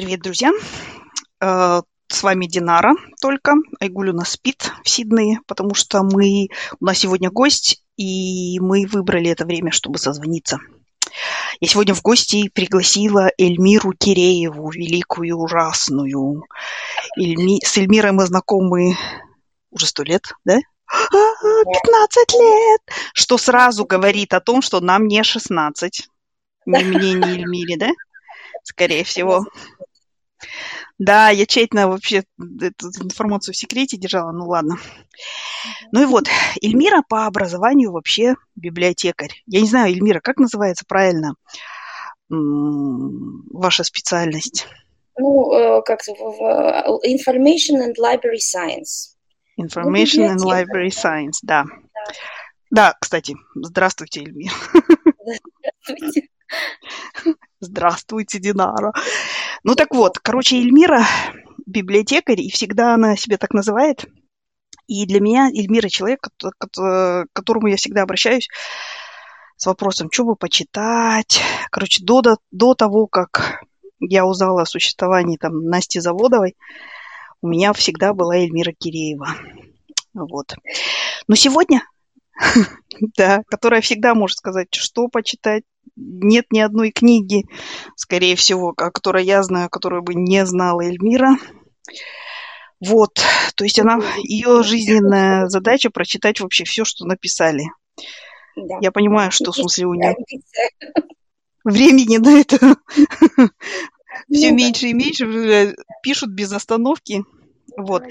Привет, друзья. Э, с вами Динара только. Айгуль у нас спит в Сиднее, потому что мы, у нас сегодня гость, и мы выбрали это время, чтобы созвониться. Я сегодня в гости пригласила Эльмиру Кирееву, великую, ужасную. Эльми... С Эльмирой мы знакомы уже сто лет, да? 15 лет! Что сразу говорит о том, что нам не 16. Ни мне, ни Эльмире, да? Скорее всего. Да, я тщательно вообще эту информацию в секрете держала, ну ладно. Ну и вот, Эльмира по образованию вообще библиотекарь. Я не знаю, Эльмира, как называется правильно ваша специальность? Ну, э, как Information and Library Science. Information and Library Science, да. да. Да, кстати, здравствуйте, Эльмира. Здравствуйте. Здравствуйте, Динара. Ну так вот, короче, Эльмира библиотекарь, и всегда она себя так называет. И для меня Эльмира человек, к которому я всегда обращаюсь с вопросом, что бы почитать. Короче, до, до, до того, как я узнала о существовании там Насти Заводовой, у меня всегда была Эльмира Киреева. Вот. Но сегодня, да, которая всегда может сказать, что почитать, нет ни одной книги, скорее всего, о которой я знаю, которую бы не знала Эльмира. Вот, то есть она, ее жизненная задача прочитать вообще все, что написали. Да. Я понимаю, что в смысле у нее времени на это все ну меньше и меньше э, пишут без остановки. Вот.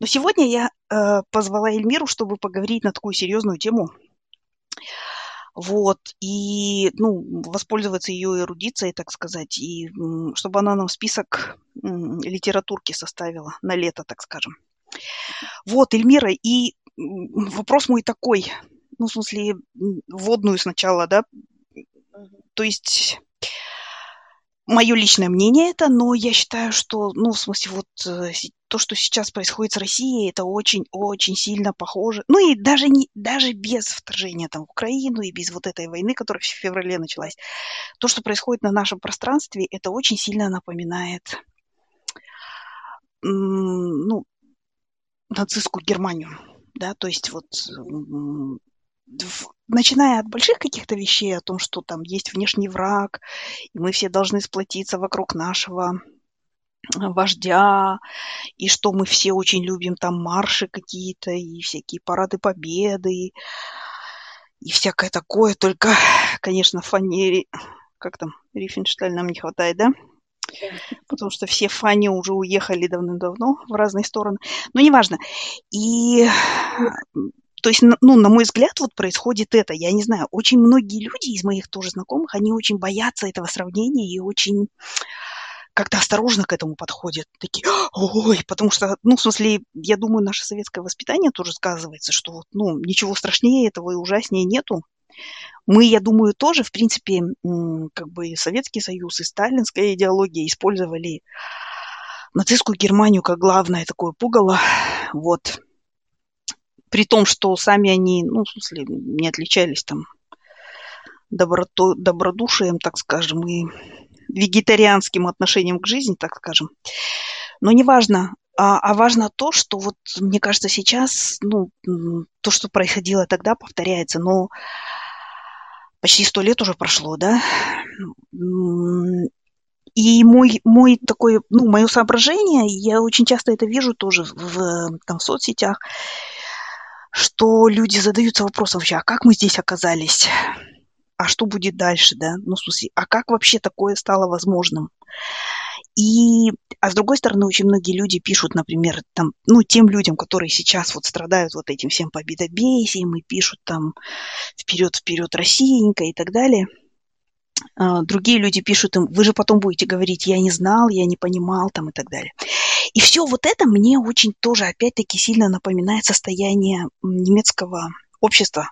Но сегодня я э, позвала Эльмиру, чтобы поговорить на такую серьезную тему. Вот, и, ну, воспользоваться ее эрудицией, так сказать, и чтобы она нам список литературки составила на лето, так скажем. Вот, Эльмира, и вопрос мой такой, ну, в смысле, вводную сначала, да, то есть мое личное мнение это, но я считаю, что, ну, в смысле, вот э, то, что сейчас происходит с Россией, это очень-очень сильно похоже. Ну и даже, не, даже без вторжения там, в Украину и без вот этой войны, которая в феврале началась, то, что происходит на нашем пространстве, это очень сильно напоминает ну, нацистскую Германию. Да, то есть вот начиная от больших каких-то вещей, о том, что там есть внешний враг, и мы все должны сплотиться вокруг нашего вождя, и что мы все очень любим там марши какие-то, и всякие парады победы, и всякое такое, только, конечно, фанери, как там, Рифеншталь нам не хватает, да? Потому что все фани уже уехали давно-давно в разные стороны. Но неважно. И то есть, ну, на мой взгляд, вот происходит это. Я не знаю, очень многие люди из моих тоже знакомых, они очень боятся этого сравнения и очень как-то осторожно к этому подходят. Такие, ой, потому что, ну, в смысле, я думаю, наше советское воспитание тоже сказывается, что вот, ну, ничего страшнее этого и ужаснее нету. Мы, я думаю, тоже, в принципе, как бы Советский Союз и сталинская идеология использовали нацистскую Германию как главное такое пугало. Вот при том, что сами они, ну, в смысле, не отличались там доброту, добродушием, так скажем, и вегетарианским отношением к жизни, так скажем. Но неважно, а, а важно то, что вот, мне кажется, сейчас, ну, то, что происходило тогда, повторяется, но почти сто лет уже прошло, да, и мой, мой такой, ну, мое соображение, я очень часто это вижу тоже в, там, в соцсетях, что люди задаются вопросом вообще, а как мы здесь оказались? А что будет дальше, да? Ну, в смысле, а как вообще такое стало возможным? И, а с другой стороны, очень многие люди пишут, например, там, ну, тем людям, которые сейчас вот страдают вот этим всем победобесием и пишут там вперед-вперед Россиенька и так далее. А, другие люди пишут им, вы же потом будете говорить, я не знал, я не понимал там и так далее. И все вот это мне очень тоже, опять-таки, сильно напоминает состояние немецкого общества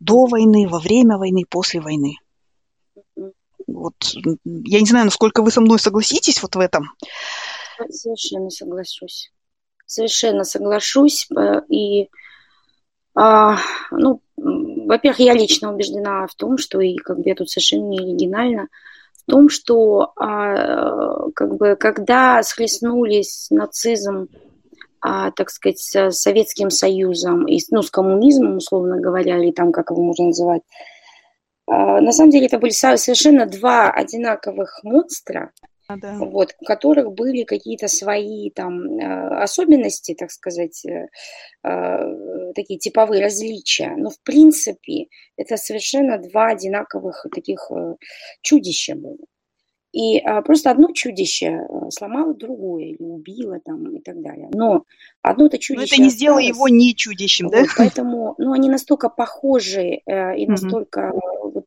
до войны, во время войны, после войны. Вот, я не знаю, насколько вы со мной согласитесь вот в этом. Совершенно соглашусь. Совершенно соглашусь. Э, и, ну, во-первых, я лично убеждена в том, что и как бы я тут совершенно не оригинальна, в том, что а, как бы, когда схлестнулись нацизм, а, так сказать, с Советским Союзом, и, ну, с коммунизмом, условно говоря, или там, как его можно называть, а, на самом деле это были совершенно два одинаковых монстра, да. вот, у которых были какие-то свои там э, особенности, так сказать, э, э, такие типовые различия. Но в принципе это совершенно два одинаковых таких чудища были. И а, просто одно чудище э, сломало другое, или убило там и так далее. Но одно это чудище... Но это не сделало его не чудищем, вот, да? Поэтому, ну, они настолько похожи э, и настолько mm-hmm.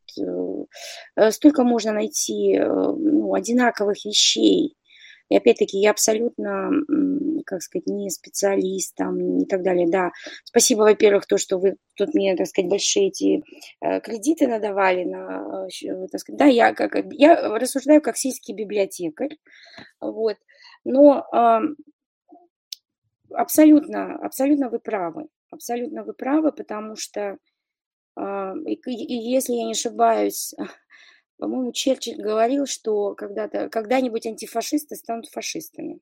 вот, столько можно найти ну, одинаковых вещей и опять-таки я абсолютно, как сказать, не специалист там и так далее. Да, спасибо, во-первых, то, что вы тут мне, так сказать, большие эти э, кредиты надавали на, э, так сказать, да, я как я рассуждаю как сельский библиотекарь, вот, но э, абсолютно, абсолютно вы правы, абсолютно вы правы, потому что э, и, и если я не ошибаюсь, по-моему, Черчилль говорил, что когда-то, когда-нибудь антифашисты станут фашистами.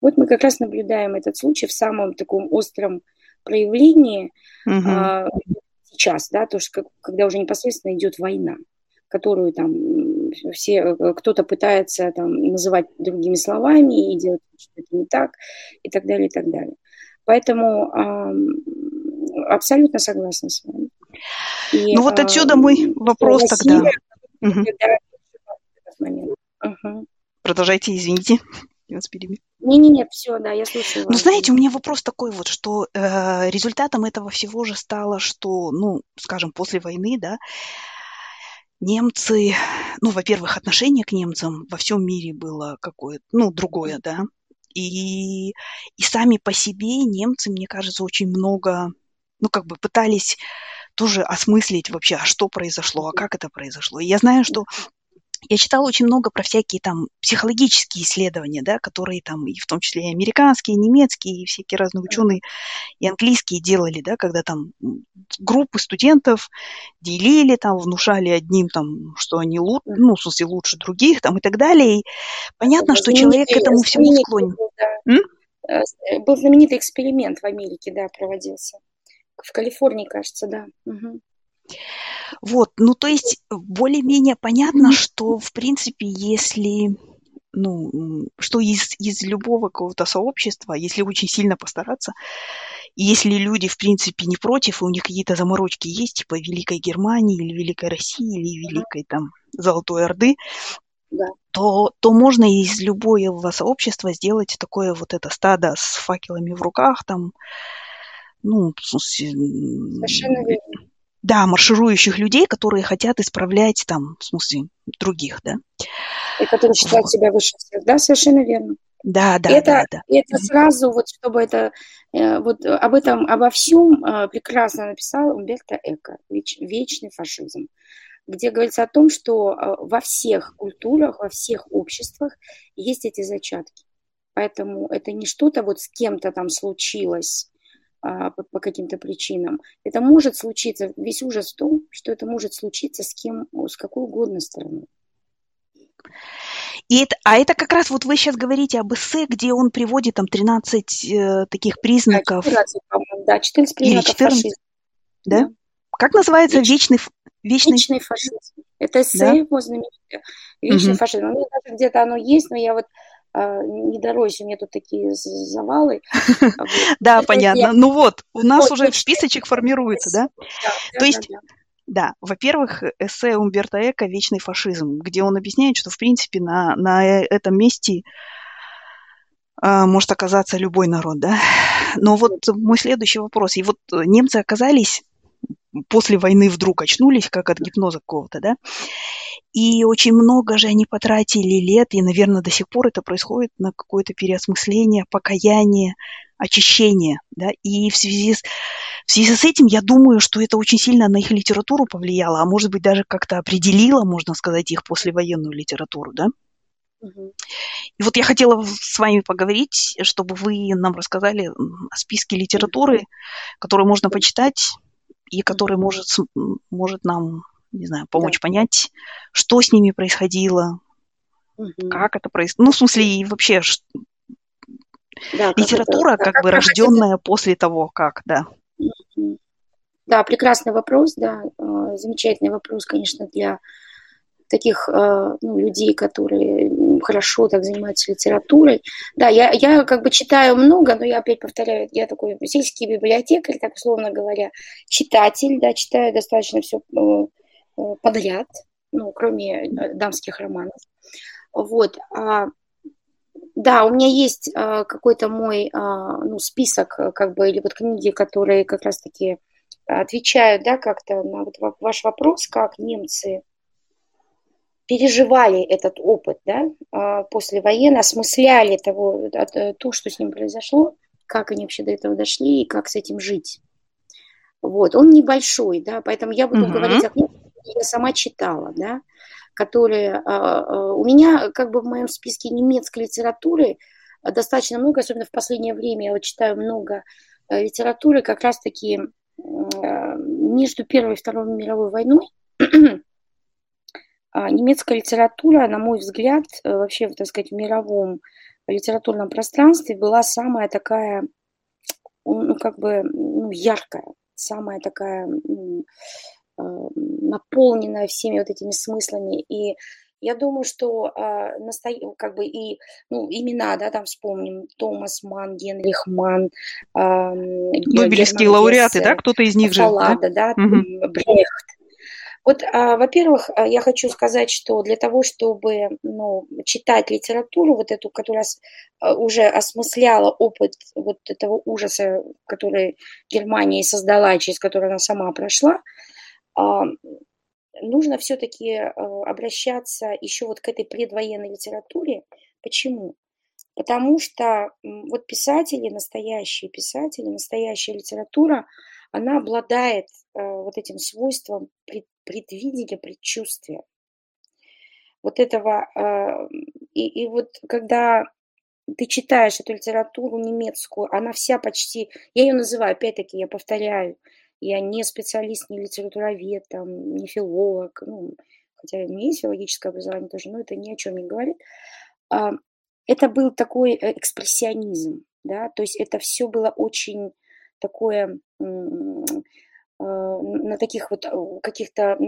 Вот мы как раз наблюдаем этот случай в самом таком остром проявлении угу. а, сейчас, да, то, что когда уже непосредственно идет война, которую там все, кто-то пытается там называть другими словами и делать, что это не так, и так далее, и так далее. Поэтому а, абсолютно согласна с вами. И, ну вот отсюда мой вопрос Россия, тогда. Угу. Угу. Продолжайте, извините. Перебью. Не-не-не, все, да, я слушаю. Ну, знаете, у меня вопрос такой вот, что э, результатом этого всего же стало, что, ну, скажем, после войны, да, немцы, ну, во-первых, отношение к немцам во всем мире было какое-то, ну, другое, да, и, и сами по себе немцы, мне кажется, очень много, ну, как бы пытались тоже осмыслить вообще, а что произошло, а как это произошло. И я знаю, что я читала очень много про всякие там психологические исследования, да, которые там, и в том числе и американские, и немецкие, и всякие разные ученые, и английские делали, да, когда там группы студентов делили, там, внушали одним там, что они лучше, ну, в смысле, лучше других, там, и так далее. И понятно, что человек к этому всему склонен. Да. Э, был знаменитый эксперимент в Америке, да, проводился. В Калифорнии, кажется, да. Угу. Вот, ну то есть более-менее понятно, что в принципе, если ну, что из, из любого какого-то сообщества, если очень сильно постараться, и если люди, в принципе, не против, и у них какие-то заморочки есть, типа Великой Германии или Великой России или Великой там Золотой Орды, да. то, то можно из любого сообщества сделать такое вот это стадо с факелами в руках, там, ну, Совершенно верно. Да, марширующих людей, которые хотят исправлять там, в смысле, других, да. И которые считают вот. себя выше всех, да, совершенно верно. Да, да, это, да, да. Это сразу, вот чтобы это, э, вот об этом, обо всем э, прекрасно написал Умберто Эко «Вечный фашизм», где говорится о том, что э, во всех культурах, во всех обществах есть эти зачатки. Поэтому это не что-то вот с кем-то там случилось, по, по каким-то причинам. Это может случиться, весь ужас в том, что это может случиться с кем, с какой угодно стороной. И это, а это как раз вот вы сейчас говорите об эссе, где он приводит там 13 э, таких признаков. Да, 14, да, 14 признаков Или 14, фашизма. Да? да? Как называется вечный, вечный... вечный фашизм? Это эссе да? его знаменитое. Вечный угу. фашизм. У меня даже где-то оно есть, но я вот а, не дороже, у меня тут такие завалы. Да, понятно. Ну вот, у нас уже списочек формируется, да? То есть да, во-первых, эссе Умберто Эко «Вечный фашизм», где он объясняет, что, в принципе, на, на этом месте э, может оказаться любой народ, да. Но вот мой следующий вопрос. И вот немцы оказались после войны вдруг очнулись, как от гипноза какого-то, да, и очень много же они потратили лет, и, наверное, до сих пор это происходит на какое-то переосмысление, покаяние, очищение. Да? И в связи, с, в связи с этим я думаю, что это очень сильно на их литературу повлияло, а может быть даже как-то определило, можно сказать, их послевоенную литературу. Да? И вот я хотела с вами поговорить, чтобы вы нам рассказали о списке литературы, которую можно почитать и который может, может нам не знаю, помочь да. понять, что с ними происходило, Угу. Как это происходит? Ну, в смысле, и вообще да, литература как, это, как, как бы рожденная это... после того, как, да. Да, прекрасный вопрос, да, а, замечательный вопрос, конечно, для таких а, ну, людей, которые хорошо так занимаются литературой. Да, я, я как бы читаю много, но я опять повторяю, я такой сельский библиотекарь, так условно говоря, читатель, да, читаю достаточно все э, э, подряд, ну, кроме э, дамских романов. Вот. А, да, у меня есть а, какой-то мой а, ну, список, как бы, или вот книги, которые как раз-таки отвечают, да, как-то на вот ваш вопрос, как немцы переживали этот опыт, да, а, после войны, осмысляли того, э, то, что с ним произошло, как они вообще до этого дошли и как с этим жить. Вот, он небольшой, да, поэтому я буду uh-huh. говорить о книгах, я сама читала, да, которые а, а, у меня как бы в моем списке немецкой литературы достаточно много, особенно в последнее время я вот читаю много литературы как раз-таки между Первой и Второй мировой войной. А, немецкая литература, на мой взгляд, э, вообще, так сказать, в мировом литературном пространстве была самая такая, ну, как бы, ну, яркая, самая такая ну, наполненная всеми вот этими смыслами. И я думаю, что э, насто... как бы и ну, имена, да, там вспомним, Томас Ман, Генрих Ман, э, Нобелевские лауреаты, да, кто-то из них Фалада, же, да, да угу. Брехт, вот, а, во-первых, а, я хочу сказать, что для того, чтобы ну, читать литературу, вот эту, которая уже осмысляла опыт вот этого ужаса, который Германия создала, через который она сама прошла, нужно все-таки обращаться еще вот к этой предвоенной литературе. Почему? Потому что вот писатели, настоящие писатели, настоящая литература, она обладает вот этим свойством предвидели предчувствия. Вот этого, а, и, и вот когда ты читаешь эту литературу немецкую, она вся почти, я ее называю, опять-таки, я повторяю, я не специалист, не литературовед, там, не филолог, ну, хотя у меня есть филологическое образование тоже, но это ни о чем не говорит. А, это был такой э, экспрессионизм, да, то есть это все было очень такое Э, на таких вот каких-то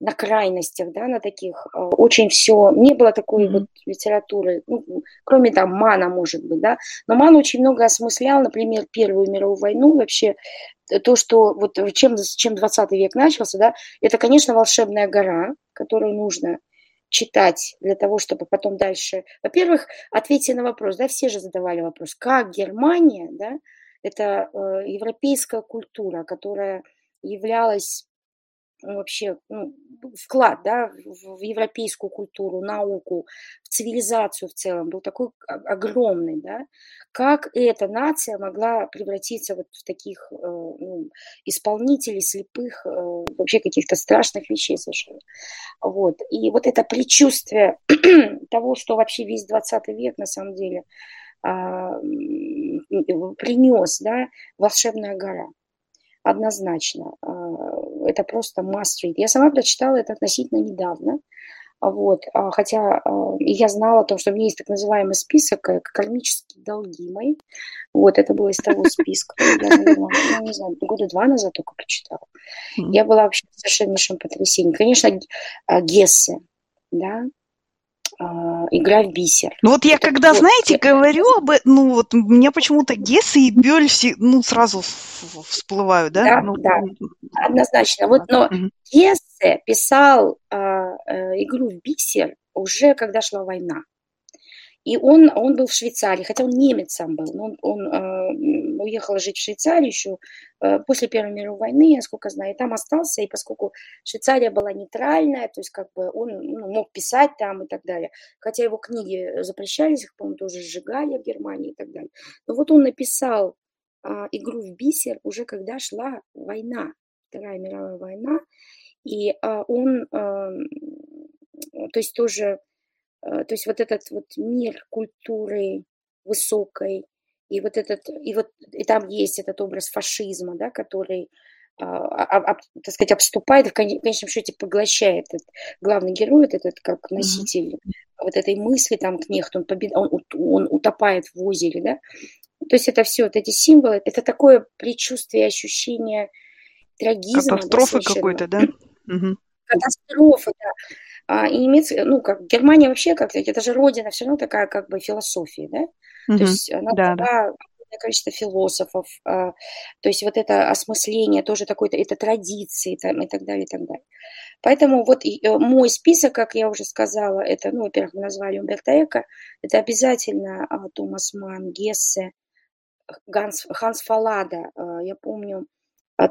на крайностях, да, на таких э, очень все не было такой mm-hmm. вот литературы, ну, кроме там Мана, может быть, да, но Ман очень много осмыслял, например, Первую мировую войну, вообще то, что вот чем, чем 20 век начался, да, это, конечно, волшебная гора, которую нужно читать для того, чтобы потом дальше... Во-первых, ответьте на вопрос, да, все же задавали вопрос, как Германия, да, это э, европейская культура, которая являлась вообще ну, вклад да, в, европейскую культуру, науку, в цивилизацию в целом был такой огромный, да, как эта нация могла превратиться вот в таких э, ну, исполнителей слепых, э, вообще каких-то страшных вещей совершенно. Вот. И вот это предчувствие того, что вообще весь 20 век на самом деле э, принес, да, волшебная гора однозначно. А, это просто must read. Я сама прочитала это относительно недавно. Вот. А, хотя а, я знала о том, что у меня есть так называемый список э, кармические долги мои. Вот, это было из того списка. Я, наверное, ну, не знаю, года два назад только прочитала. Я была вообще в совершеннейшем потрясении. Конечно, Гессе, да, а, игра в бисер. Ну вот я это когда, вот, знаете, я... говорю об этом, ну вот мне почему-то Гесса и Бёль все, ну, сразу всплывают, да? Да, ну, да, однозначно. Вот, но угу. Гессе писал а, а, игру в бисер уже когда шла война. И он, он был в Швейцарии, хотя он немец сам был, но он, он э, уехал жить в Швейцарию еще э, после Первой мировой войны, насколько знаю, и там остался, и поскольку Швейцария была нейтральная, то есть как бы он ну, мог писать там и так далее, хотя его книги запрещались, их, по-моему, тоже сжигали в Германии и так далее. Но вот он написал э, «Игру в бисер» уже когда шла война, Вторая мировая война, и э, он, э, то есть тоже то есть вот этот вот мир культуры высокой, и вот этот, и вот и там есть этот образ фашизма, да, который а, а, так сказать, обступает, в конечном счете поглощает этот главный герой, этот как носитель mm-hmm. вот этой мысли, там, кнехт, он, побед... он, он утопает в озере, да. То есть это все, вот эти символы, это такое предчувствие, ощущение трагизма. Катастрофы да, какой-то, да? Угу. Катастрофа, да. А, и немецкая, ну, как Германия вообще как-то, это же родина все равно такая как бы философия, да? Угу. То есть она да, да количество философов, а, то есть вот это осмысление тоже такой-то, это традиции там, и так далее, и так далее. Поэтому вот э, мой список, как я уже сказала, это, ну, во-первых, мы назвали Умберто Эко, это обязательно а, Томас Ман, Гессе, Ганс, Ханс Фалада, я помню,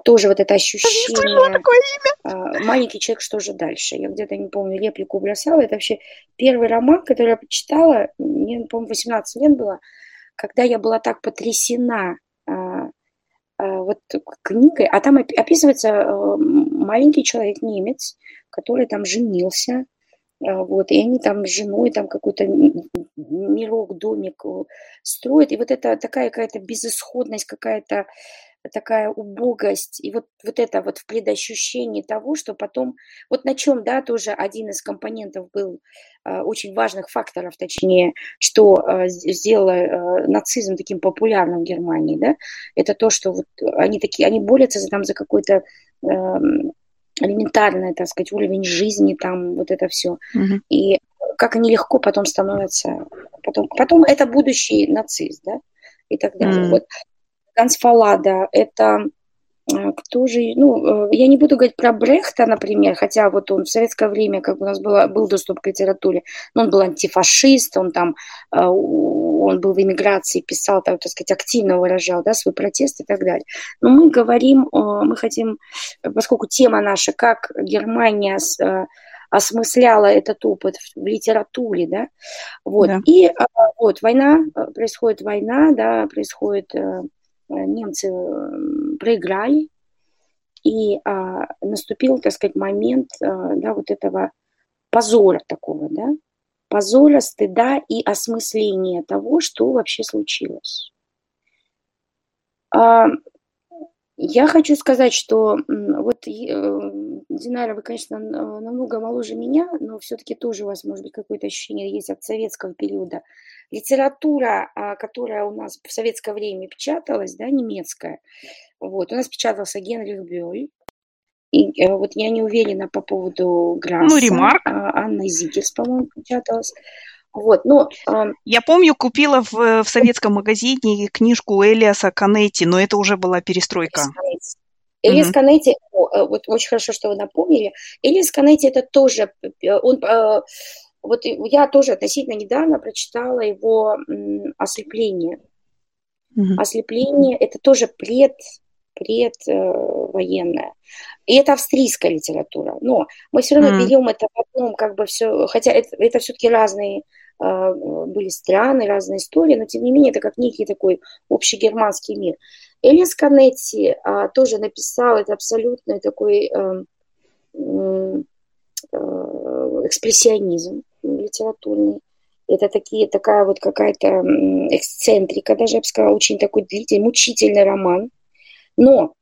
тоже вот это ощущение. такое имя. А, маленький человек, что же дальше? Я где-то не помню, реплику бросала. Это вообще первый роман, который я прочитала, мне, по-моему, 18 лет было, когда я была так потрясена а, вот книгой, а там описывается маленький человек немец, который там женился, вот, и они там с женой там какой-то мирок, домик строят, и вот это такая какая-то безысходность, какая-то такая убогость, и вот, вот это вот в предощущении того, что потом, вот на чем, да, тоже один из компонентов был э, очень важных факторов, точнее, что э, сделало э, нацизм таким популярным в Германии, да, это то, что вот они такие, они борются за, там за какой-то э, элементарный, так сказать, уровень жизни, там вот это все. Угу. И как они легко потом становятся, потом, потом это будущий нацист, да, и так далее. Mm. Вот Гансфалада, это э, кто же, ну, э, я не буду говорить про Брехта, например, хотя вот он в советское время, как бы у нас было, был доступ к литературе, но он был антифашист, он там, э, он был в эмиграции, писал, так, так сказать, активно выражал, да, свой протест и так далее. Но мы говорим, мы хотим, поскольку тема наша, как Германия осмысляла этот опыт в литературе, да, вот, да. и вот война, происходит война, да, происходит немцы проиграли, и а, наступил, так сказать, момент а, да, вот этого позора такого, да, позора, стыда и осмысления того, что вообще случилось. А, я хочу сказать, что вот э, Динара, вы, конечно, намного моложе меня, но все-таки тоже у вас, может быть, какое-то ощущение есть от советского периода. Литература, а, которая у нас в советское время печаталась, да, немецкая, вот, у нас печатался Генрих Бёль, и э, вот я не уверена по поводу Грасса. Ну, ремарк. А, Анна Зигельс, по-моему, печаталась. Вот, но, э, Я помню, купила в, в советском магазине книжку Элиаса Канетти, но это уже была перестройка. Канетти, mm-hmm. вот очень хорошо, что вы напомнили. Элиас Канетти это тоже, э, он, вот я тоже относительно недавно прочитала его «Ослепление». Mm-hmm. «Ослепление» это тоже пред, предвоенная. И это австрийская литература. Но мы все равно mm. берем это в одном, как бы все, хотя это, это все-таки разные были страны, разные истории, но тем не менее это как некий такой общий германский мир. Элис Канетти а, тоже написал это абсолютно такой а, а, экспрессионизм литературный. Это такие, такая вот какая-то эксцентрика, даже я бы сказала, очень такой длительный, мучительный роман. Но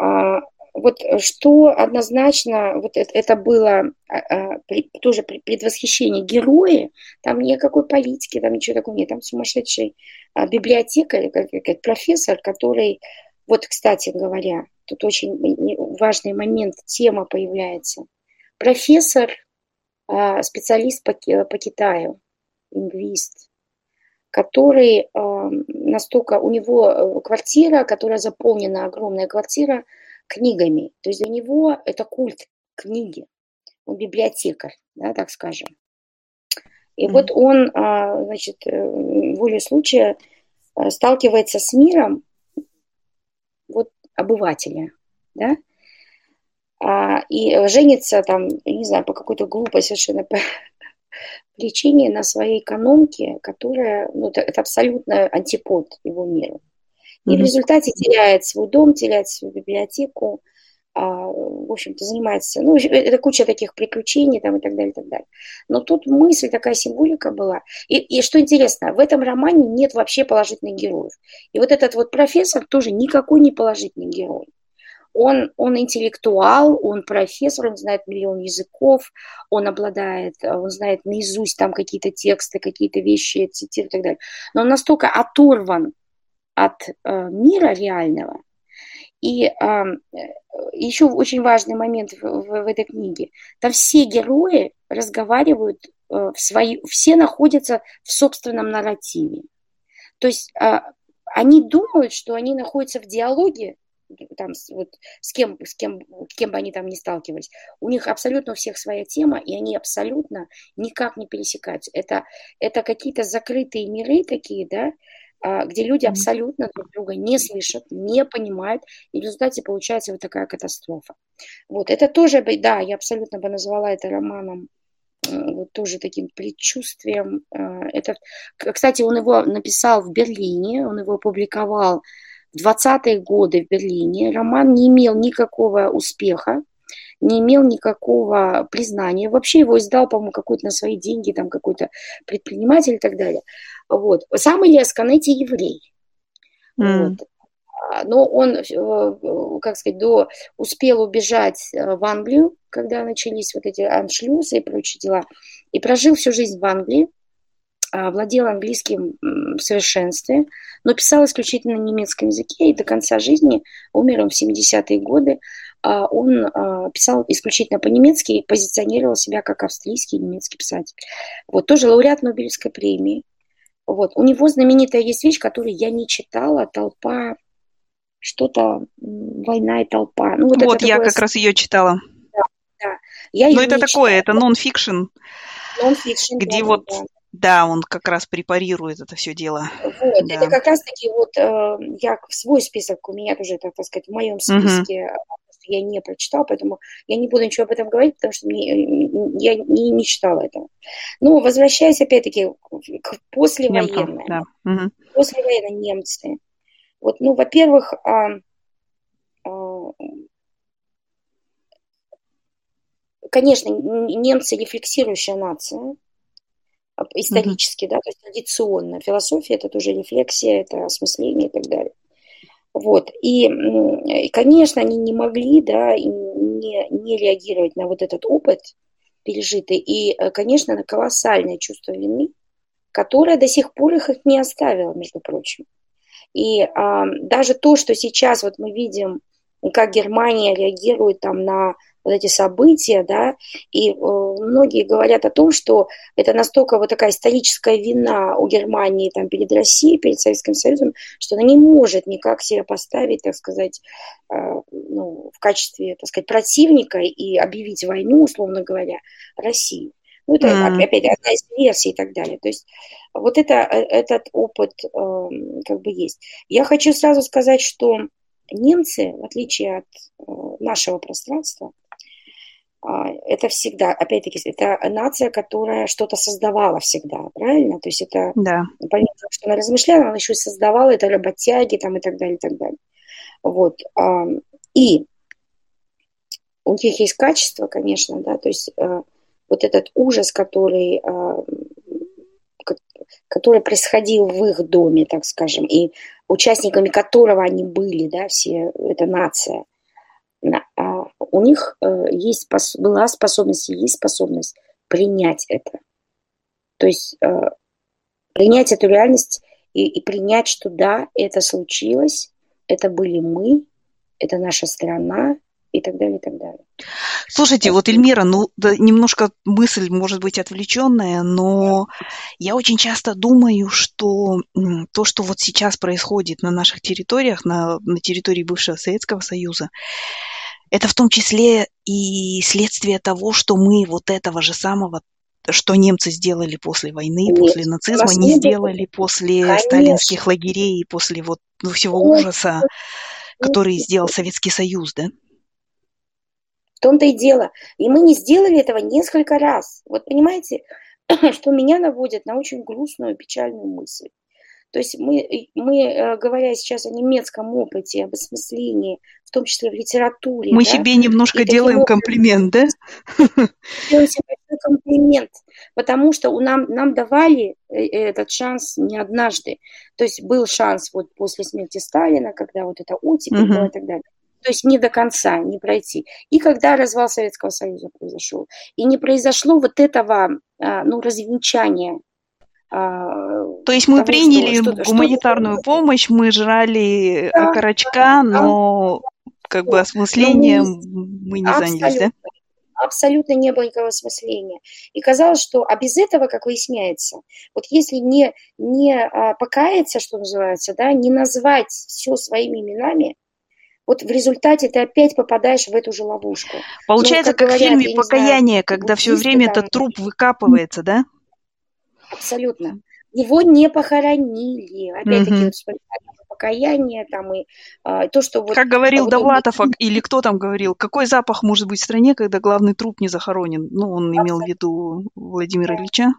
а, вот э, что однозначно, вот это, это было а, а, при, тоже предвосхищение герои, там никакой политики, там ничего такого нет, там сумасшедший а, библиотекарь, как, как профессор, который, вот, кстати говоря, тут очень важный момент, тема появляется. Профессор, а, специалист по, по Китаю, лингвист, который а, настолько, у него э, квартира, которая заполнена, огромная квартира, книгами. То есть для него это культ книги. Он библиотекарь, да, так скажем. И mm-hmm. вот он, а, значит, э, волей случая э, сталкивается с миром вот обывателя, да, а, и женится там, не знаю, по какой-то глупой совершенно причине на своей экономке, которая, ну, это, это абсолютно антипод его миру. И в результате теряет свой дом, теряет свою библиотеку, а, в общем-то, занимается, ну, это куча таких приключений там и так далее, и так далее. Но тут мысль, такая символика была. И, и что интересно, в этом романе нет вообще положительных героев. И вот этот вот профессор тоже никакой не положительный герой. он, он интеллектуал, он профессор, он знает миллион языков, он обладает, он знает наизусть там какие-то тексты, какие-то вещи, цитирует и так далее. Но он настолько оторван от э, мира реального. И э, еще очень важный момент в, в, в этой книге. Там все герои разговаривают э, в свои, все находятся в собственном нарративе. То есть э, они думают, что они находятся в диалоге там, вот, с, кем, с кем, кем бы они там ни сталкивались, у них абсолютно у всех своя тема, и они абсолютно никак не пересекаются. Это, это какие-то закрытые миры такие, да, а, где люди абсолютно друг друга не слышат, не понимают, и в результате получается вот такая катастрофа. Вот, это тоже, да, я абсолютно бы назвала это романом вот тоже таким предчувствием. А, это, кстати, он его написал в Берлине, он его опубликовал в 20-е годы в Берлине. Роман не имел никакого успеха, не имел никакого признания. Вообще его издал, по-моему, какой-то на свои деньги, там какой-то предприниматель и так далее. Вот. Сам Илья Сканетти еврей. Mm. Вот. А, но он, э, как сказать, до, успел убежать э, в Англию, когда начались вот эти аншлюзы и прочие дела, и прожил всю жизнь в Англии, а, владел английским в совершенстве, но писал исключительно на немецком языке, и до конца жизни, умер он в 70-е годы, он писал исключительно по-немецки и позиционировал себя как австрийский немецкий писатель. Вот, тоже лауреат Нобелевской премии, вот. У него знаменитая есть вещь, которую я не читала, толпа, что-то, война и толпа. Ну, вот вот я такое... как раз ее читала. Да, да. Я Но это такое, читала. это нон-фикшн. Нон-фикшн, где да, вот, да. да, он как раз препарирует это все дело. Вот, да. это как раз-таки вот э, я в свой список, у меня тоже, так, так сказать, в моем списке угу я не прочитала, поэтому я не буду ничего об этом говорить, потому что мне, я не, не читала этого. Но возвращаясь опять-таки к послевоенное. Да. Угу. Послевоенные немцы. Вот, ну, во-первых, а, а, конечно, немцы рефлексирующая нация, исторически, mm да, то есть традиционно. Философия – это тоже рефлексия, это осмысление и так далее. Вот. И, конечно, они не могли да, не, не реагировать на вот этот опыт пережитый. И, э, конечно, на колоссальное чувство вины, которое до сих пор их не оставило, между прочим. И а, даже то, что сейчас вот мы видим, как Германия реагирует там на вот эти события, да, и э, многие говорят о том, что это настолько вот такая историческая вина у Германии там перед Россией, перед Советским Союзом, что она не может никак себя поставить, так сказать, э, ну, в качестве, так сказать, противника и объявить войну, условно говоря, России. Ну, это, mm. опять, одна из версий и так далее. То есть вот это, э, этот опыт э, как бы есть. Я хочу сразу сказать, что немцы, в отличие от э, нашего пространства, это всегда, опять-таки, это нация, которая что-то создавала всегда, правильно? То есть это, да. помимо того, что она размышляла, она еще и создавала, это работяги там и так далее, и так далее. Вот. И у них есть качество, конечно, да, то есть э, вот этот ужас, который, который происходил в их доме, так скажем, и участниками которого они были, да, все, эта нация, а, у них э, есть, была способность и есть способность принять это. То есть э, принять эту реальность и, и принять, что да, это случилось, это были мы, это наша страна, и так далее, и так далее. Слушайте, вот Эльмира, ну, да, немножко мысль может быть отвлеченная, но я очень часто думаю, что то, что вот сейчас происходит на наших территориях, на, на территории бывшего Советского Союза, это в том числе и следствие того, что мы вот этого же самого что немцы сделали после войны, Нет, после нацизма, не сделали после Конечно. сталинских лагерей и после вот ну, всего ужаса, который сделал Советский Союз, да? В том-то и дело. И мы не сделали этого несколько раз. Вот понимаете, что меня наводит на очень грустную, печальную мысль. То есть мы, мы, э, говоря сейчас о немецком опыте, об осмыслении, в том числе в литературе. Мы да, себе немножко делаем образом, комплимент, да? Делаем себе комплимент, потому что у нам, нам давали э, этот шанс не однажды. То есть был шанс вот после смерти Сталина, когда вот это оттепель uh-huh. была и так далее. то есть не до конца, не пройти. И когда развал Советского Союза произошел, и не произошло вот этого, а, ну, развенчания то есть мы того, приняли что, гуманитарную что помощь, мы жрали да, окорочка, но как бы осмыслением мы не занялись, да? абсолютно не было никакого осмысления. И казалось, что, а без этого, как выясняется, вот если не, не а, покаяться, что называется, да, не назвать все своими именами, вот в результате ты опять попадаешь в эту же ловушку. Получается, ну, как, как говорят, в фильме «Покаяние», знаю, когда все время этот труп выкапывается, да? Абсолютно. Его не похоронили. Опять-таки, угу покаяние там и а, то, что вот... Как говорил вот Довлатов он... или кто там говорил, какой запах может быть в стране, когда главный труп не захоронен? Ну, он Абсолютно. имел в виду Владимира Ильича.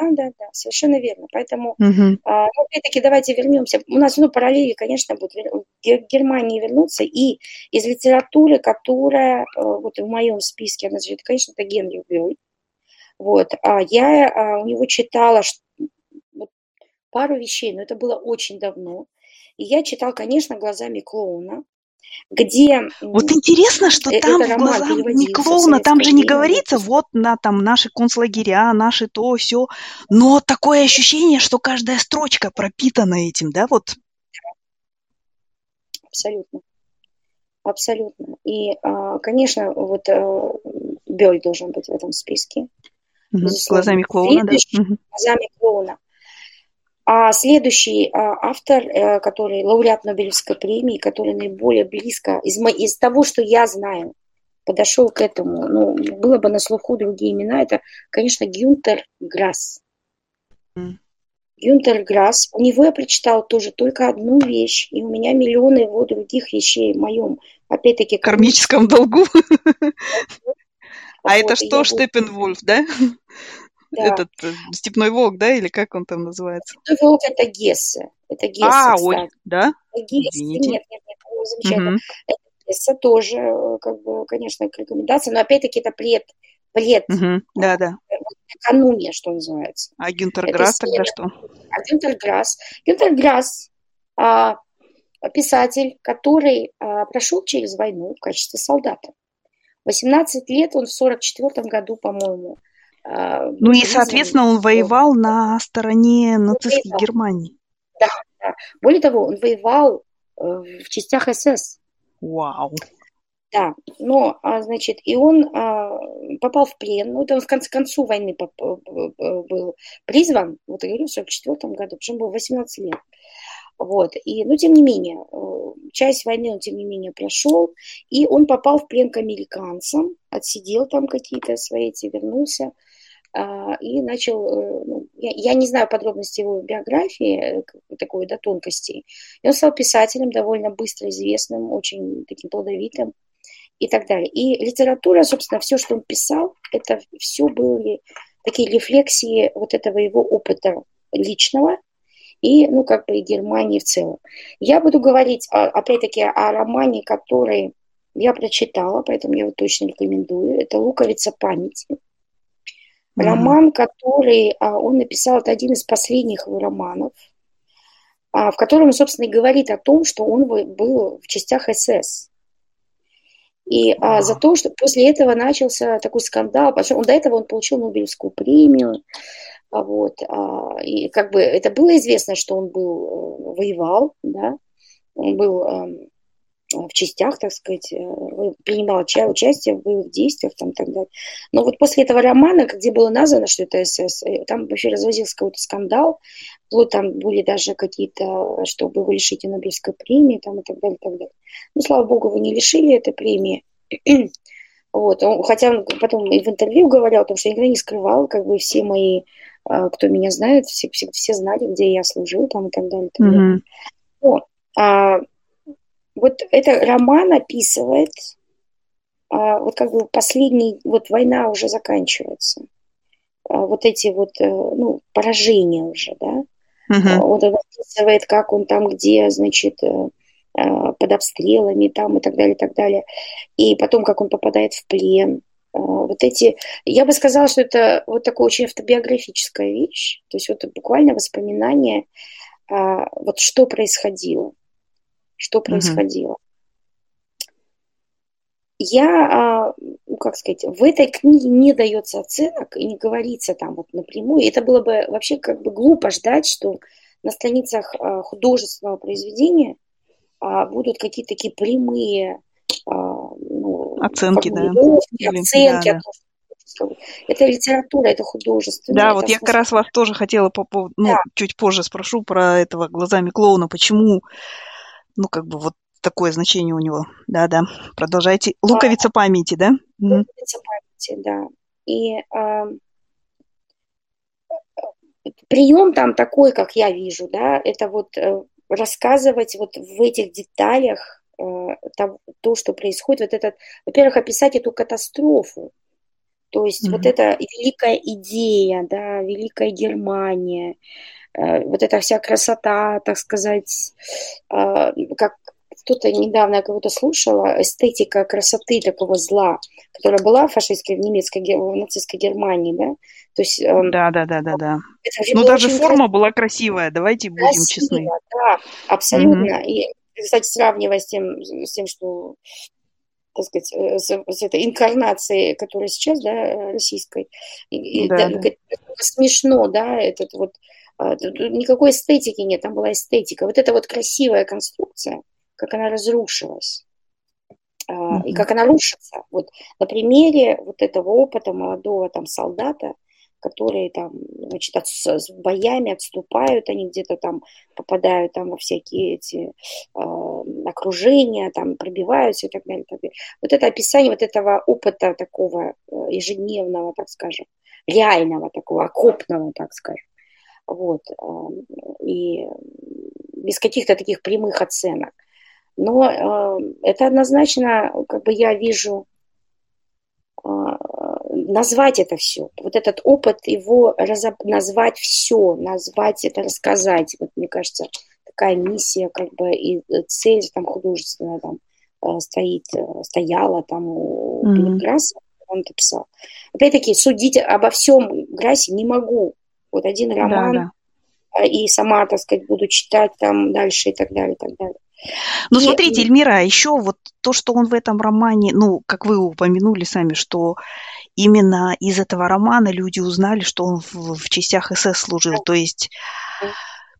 Да, да, да, совершенно верно. Поэтому, угу. а, ну, опять-таки, давайте вернемся. У нас, ну, параллели, конечно, будут в Германии вернуться. И из литературы, которая э, вот в моем списке, она значит, конечно, это Генри Бёй. Вот. А я а, у него читала вот, пару вещей, но это было очень давно. И я читал, конечно, глазами клоуна, где... Вот интересно, что там в глазах не клоуна, там же не говорится, вот на там наши концлагеря, наши то, все, но такое ощущение, что каждая строчка пропитана этим, да, вот? Абсолютно. Абсолютно. И, а, конечно, вот э, Бёль должен быть в этом списке. Угу. Глазами клоуна, да? Глазами клоуна. А следующий а, автор, э, который лауреат Нобелевской премии, который наиболее близко из, из того, что я знаю, подошел к этому, ну, было бы на слуху другие имена, это, конечно, Гюнтер Грасс. Mm. Гюнтер Грасс, у него я прочитала тоже только одну вещь, и у меня миллионы его других вещей в моем, опять-таки... Кармическом долгу. А это что, Штепенвольф, да? Да. Этот э, степной волк, да, или как он там называется? Степной волк это Гессе. Это Гессе, А, кстати. ой, да? Гессе, Извините. нет, нет, нет, замечательно. Угу. Это Гессе тоже, э, как бы, конечно, рекомендация, но опять-таки это пред, пред. Угу. Да, да. Экономия, что называется. А Гюнтер Грасс тогда что? А Гюнтер Грасс. Гюнтер Грасс а, писатель, который а, прошел через войну в качестве солдата. 18 лет он в 44 году, по-моему, а, ну и, соответственно, он воевал на стороне нацистской Германии. Да, да. Более того, он воевал э, в частях СС. Вау. Да, но, а, значит, и он а, попал в плен, ну, это он в конце концу войны э, был призван, вот я говорю, в 44 году, причем был 18 лет. Вот, и, ну, тем не менее, э, часть войны он, тем не менее, прошел, и он попал в плен к американцам, отсидел там какие-то свои эти, вернулся, а, и начал, э, ну, я, я не знаю подробности его биографии, э, такой до тонкостей, и он стал писателем довольно быстро известным, очень таким плодовитым и так далее. И литература, собственно, все, что он писал, это все были такие рефлексии вот этого его опыта личного, и, ну, как бы и Германии в целом. Я буду говорить, опять-таки, о романе, который я прочитала, поэтому я его точно рекомендую. Это «Луковица памяти». Mm-hmm. Роман, который а, он написал, это один из последних его романов, а, в котором, собственно, и говорит о том, что он был в частях СС. И а, за то, что после этого начался такой скандал, он, до этого он получил Нобелевскую премию, а вот, а, и как бы это было известно, что он был, э, воевал, да, он был эм, в частях, так сказать, э, принимал участие в боевых действиях там, и так далее. Но вот после этого романа, где было названо, что это СС, э, там вообще развозился какой-то скандал, вот там были даже какие-то, чтобы его лишить Нобелевской премии там, и так далее, и так далее. Ну, слава богу, вы не лишили этой премии. Вот, хотя он потом и в интервью говорил, потому что я никогда не скрывал, как бы все мои кто меня знает, все, все, все знали, где я служил там и так далее. И так далее. Mm-hmm. Но, а, вот это роман описывает, а, вот как бы последний, вот война уже заканчивается. А, вот эти вот, э, ну, поражения уже, да. Uh-huh. Он описывает, как он там, где, значит, э, э, под обстрелами там и так далее, и так далее. И потом, как он попадает в плен, а, вот эти, я бы сказала, что это вот такая очень автобиографическая вещь, то есть вот буквально воспоминание, а, вот что происходило, что происходило. я, ну, как сказать, в этой книге не дается оценок и не говорится там вот напрямую. Это было бы вообще как бы глупо ждать, что на страницах художественного произведения будут какие-то такие прямые оценки, да. Оценки, да, да. Это литература, это художество. Да, вот я как раз вас тоже хотела по поводу, ну, да. чуть позже спрошу про этого глазами клоуна, почему, ну, как бы вот такое значение у него. Да-да, продолжайте. Луковица памяти, да? Луковица памяти, да. И э, прием там такой, как я вижу, да, это вот э, рассказывать вот в этих деталях то, то, что происходит, вот этот, во-первых, описать эту катастрофу, то есть mm-hmm. вот эта великая идея, да, великая Германия, э, вот эта вся красота, так сказать, э, как кто-то недавно я кого-то слушала, эстетика красоты такого зла, которая была в фашистской, в немецкой, в нацистской Германии, да? То есть, эм, да, да, да, да, да. Ну, даже форма красиво. была красивая, давайте будем Красиво, честны. Да, абсолютно. Угу. И, кстати, сравнивая с тем, с тем, что так сказать, э, с, с этой инкарнацией, которая сейчас, да, российской, и, да, да. смешно, да, этот вот а, никакой эстетики нет, там была эстетика. Вот эта вот красивая конструкция, как она разрушилась. Mm-hmm. И как она рушится. Вот на примере вот этого опыта молодого там солдата, которые там, значит, от, с боями отступают, они где-то там попадают там во всякие эти э, окружения, там пробиваются и так далее, и так далее. Вот это описание вот этого опыта такого э, ежедневного, так скажем, реального такого, окопного, так скажем. Вот. Э, и без каких-то таких прямых оценок. Но э, это однозначно, как бы я вижу, э, назвать это все. Вот этот опыт, его разоб... назвать все, назвать это, рассказать. Вот мне кажется, такая миссия, как бы и цель там художественная там э, стоит, э, стояла там у mm-hmm. Грасса, он это писал. Опять-таки, судить обо всем Грассе не могу. Вот один роман, да, да. и сама, так сказать, буду читать там дальше и так далее, и так далее. Ну, смотрите, Эльмира, а еще вот то, что он в этом романе, ну, как вы упомянули сами, что именно из этого романа люди узнали, что он в, в частях СС служил. То есть,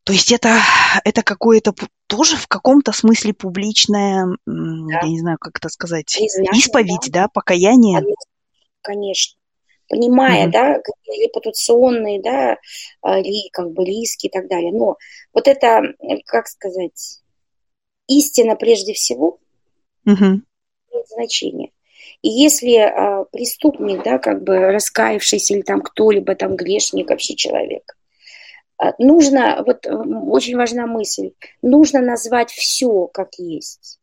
то есть это, это какое-то тоже в каком-то смысле публичное, да. я не знаю, как это сказать, Признание, исповедь, да, да покаяние. Конечно. Понимая, mm-hmm. да, репутационные, да, а, как бы риски и так далее. Но вот это, как сказать, истина прежде всего угу. имеет значение. И если а, преступник, да, как бы раскаявшийся или там кто-либо, там грешник, вообще человек, а, нужно, вот очень важна мысль, нужно назвать все как есть.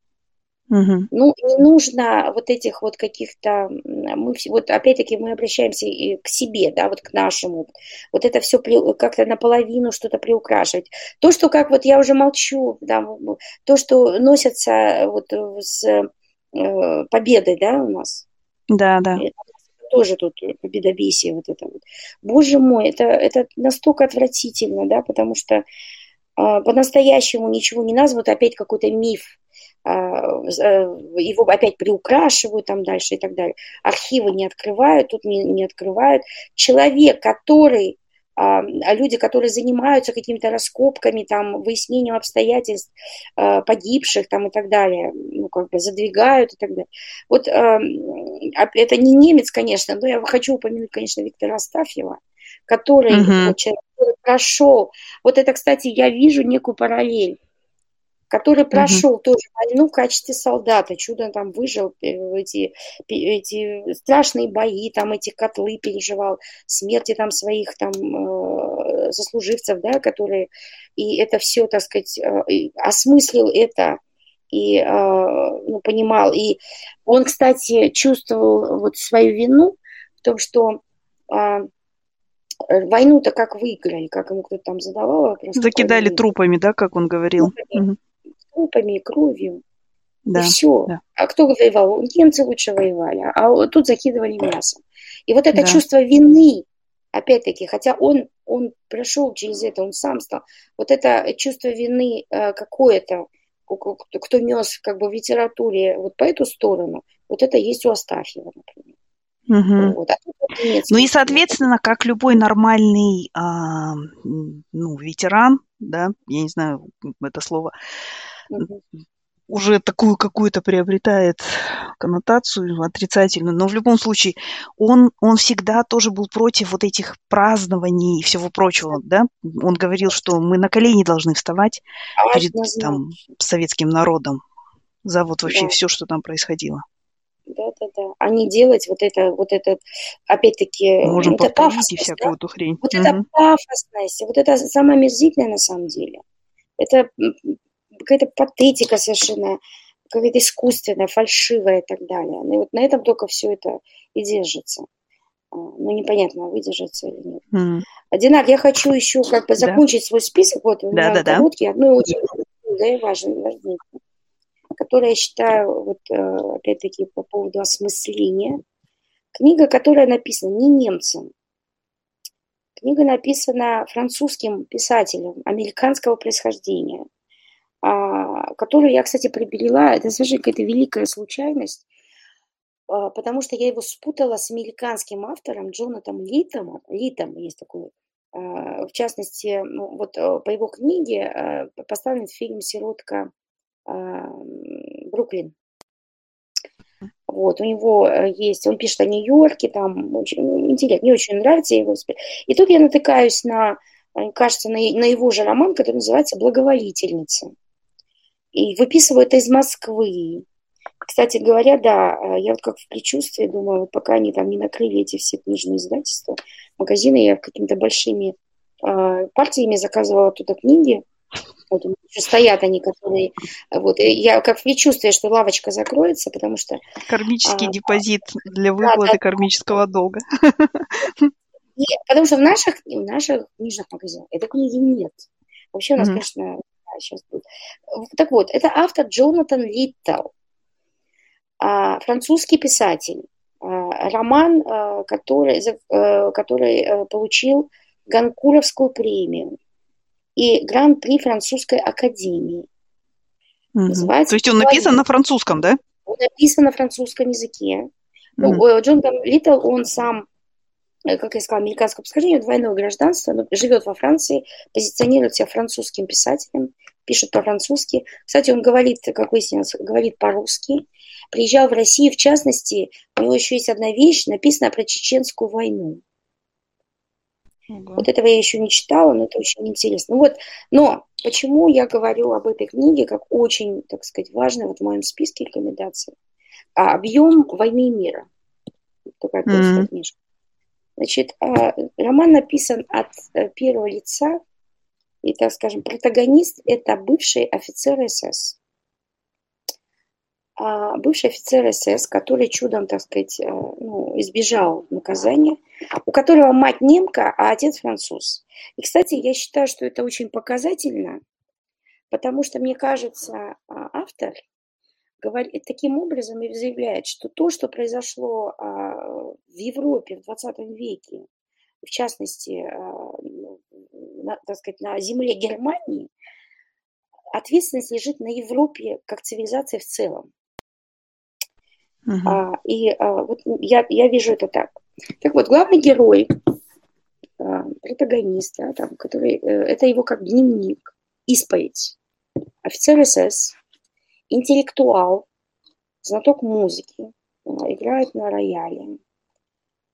Угу. Ну, не нужно вот этих вот каких-то, мы вот опять-таки мы обращаемся и к себе, да, вот к нашему, вот это все как-то наполовину что-то приукрашивать. То, что как вот я уже молчу, да, то, что носятся вот с э, победой, да, у нас. Да, да. тоже тут победобесие вот это вот. Боже мой, это, это настолько отвратительно, да, потому что э, по-настоящему ничего не названо, опять какой-то миф а, э, его опять приукрашивают там дальше и так далее. Архивы не открывают, тут не, не открывают. Человек, который люди, которые занимаются какими-то раскопками, там, выяснением обстоятельств а, погибших там, и так далее, ну, как бы задвигают и так далее. Вот это не немец, конечно, но я хочу упомянуть, конечно, Виктора Астафьева, который, вот, человек, который прошел. Вот это, кстати, я вижу некую параллель который прошел угу. тоже войну в качестве солдата, чудо там выжил, э, эти, эти страшные бои, там эти котлы переживал, смерти там своих там э, заслуживцев, да, которые, и это все, так сказать, э, осмыслил это и э, ну, понимал. И он, кстати, чувствовал вот свою вину в том, что э, войну-то как выиграли, как ему кто-то там задавал вопрос. Закидали трупами, да, как он говорил. Трупами. Угу трупами и кровью. Да, и все. Да. А кто воевал? Немцы лучше воевали, а тут закидывали мясом. И вот это да. чувство вины, опять-таки, хотя он, он прошел через это, он сам стал, вот это чувство вины э, какое-то, кто нес как бы в литературе вот по эту сторону, вот это есть у Астафьева, например. Угу. Вот. А ну и, соответственно, как любой нормальный а, ну, ветеран, да, я не знаю это слово, угу уже такую какую-то приобретает коннотацию отрицательную, но в любом случае он, он всегда тоже был против вот этих празднований и всего прочего, да? Он говорил, что мы на колени должны вставать перед там, советским народом за вот вообще да. все, что там происходило. Да, да, да. А не делать вот это, вот это, опять-таки, Можем это пафосность, всякую да? эту хрень. Вот угу. это пафосность, вот это самое мерзительное на самом деле. Это какая-то патетика совершенно, какая-то искусственная, фальшивая и так далее. Ну, и вот на этом только все это и держится. А, ну, непонятно, выдержится или нет. Mm. Динар, я хочу еще как бы закончить да. свой список. Вот у меня да, да, короткий, да. одно очень да, и важное, важное, которое я считаю, вот э, опять-таки по поводу осмысления. Книга, которая написана не немцем. Книга написана французским писателем американского происхождения. А, которую я, кстати, приобрела. Это совершенно какая-то великая случайность, а, потому что я его спутала с американским автором Джонатом Литом. Литом есть такой. А, в частности, ну, вот по его книге поставлен фильм «Сиротка Бруклин». Вот, у него э, есть, он пишет о Нью-Йорке, там очень интересно, мне очень нравится его. И тут я натыкаюсь на, кажется, на, на его же роман, который называется «Благоволительница». И выписываю это из Москвы. Кстати говоря, да, э, я вот как в предчувствии думаю, вот пока они там не накрыли эти все книжные издательства, магазины, я какими-то большими э, партиями заказывала туда книги. Вот еще стоят они, которые... Вот, и я как в предчувствии, что лавочка закроется, потому что... Кармический а, депозит для выплаты да, да, кармического долга. И, потому что в наших, в наших книжных магазинах этой книги нет. Вообще у нас, mm-hmm. конечно, сейчас будет. Так вот, это автор Джонатан Литтл, а, французский писатель. А, роман, а, который, который получил Ганкуровскую премию и гран-при французской академии. Угу. То есть он написан на французском, да? Он написан на французском языке. Угу. Джон Литтл, он сам Э, как я сказала, американского происхождения, двойное гражданство, но живет во Франции, позиционирует себя французским писателем, пишет по-французски. Кстати, он говорит, как выяснилось, говорит по-русски. Приезжал в Россию, в частности, у него еще есть одна вещь, написанная про чеченскую войну. Угу. Вот этого я еще не читала, но это очень интересно. Ну вот, но почему я говорю об этой книге как очень, так сказать, важной вот в моем списке рекомендаций? А, объем войны и мира. Такая mm-hmm. книжка. Значит, а, роман написан от э, первого лица, и, так скажем, протагонист – это бывший офицер СС. А бывший офицер СС, который чудом, так сказать, э, ну, избежал наказания, у которого мать немка, а отец француз. И, кстати, я считаю, что это очень показательно, потому что, мне кажется, а, автор – говорит, таким образом и заявляет, что то, что произошло а, в Европе в 20 веке, в частности, а, ну, на, так сказать, на земле Германии, ответственность лежит на Европе как цивилизации в целом. Uh-huh. А, и а, вот я, я вижу это так. Так вот, главный герой, а, протагонист, да, там, который, э, это его как дневник, исповедь. Офицер СС, интеллектуал, знаток музыки, а, играет на рояле,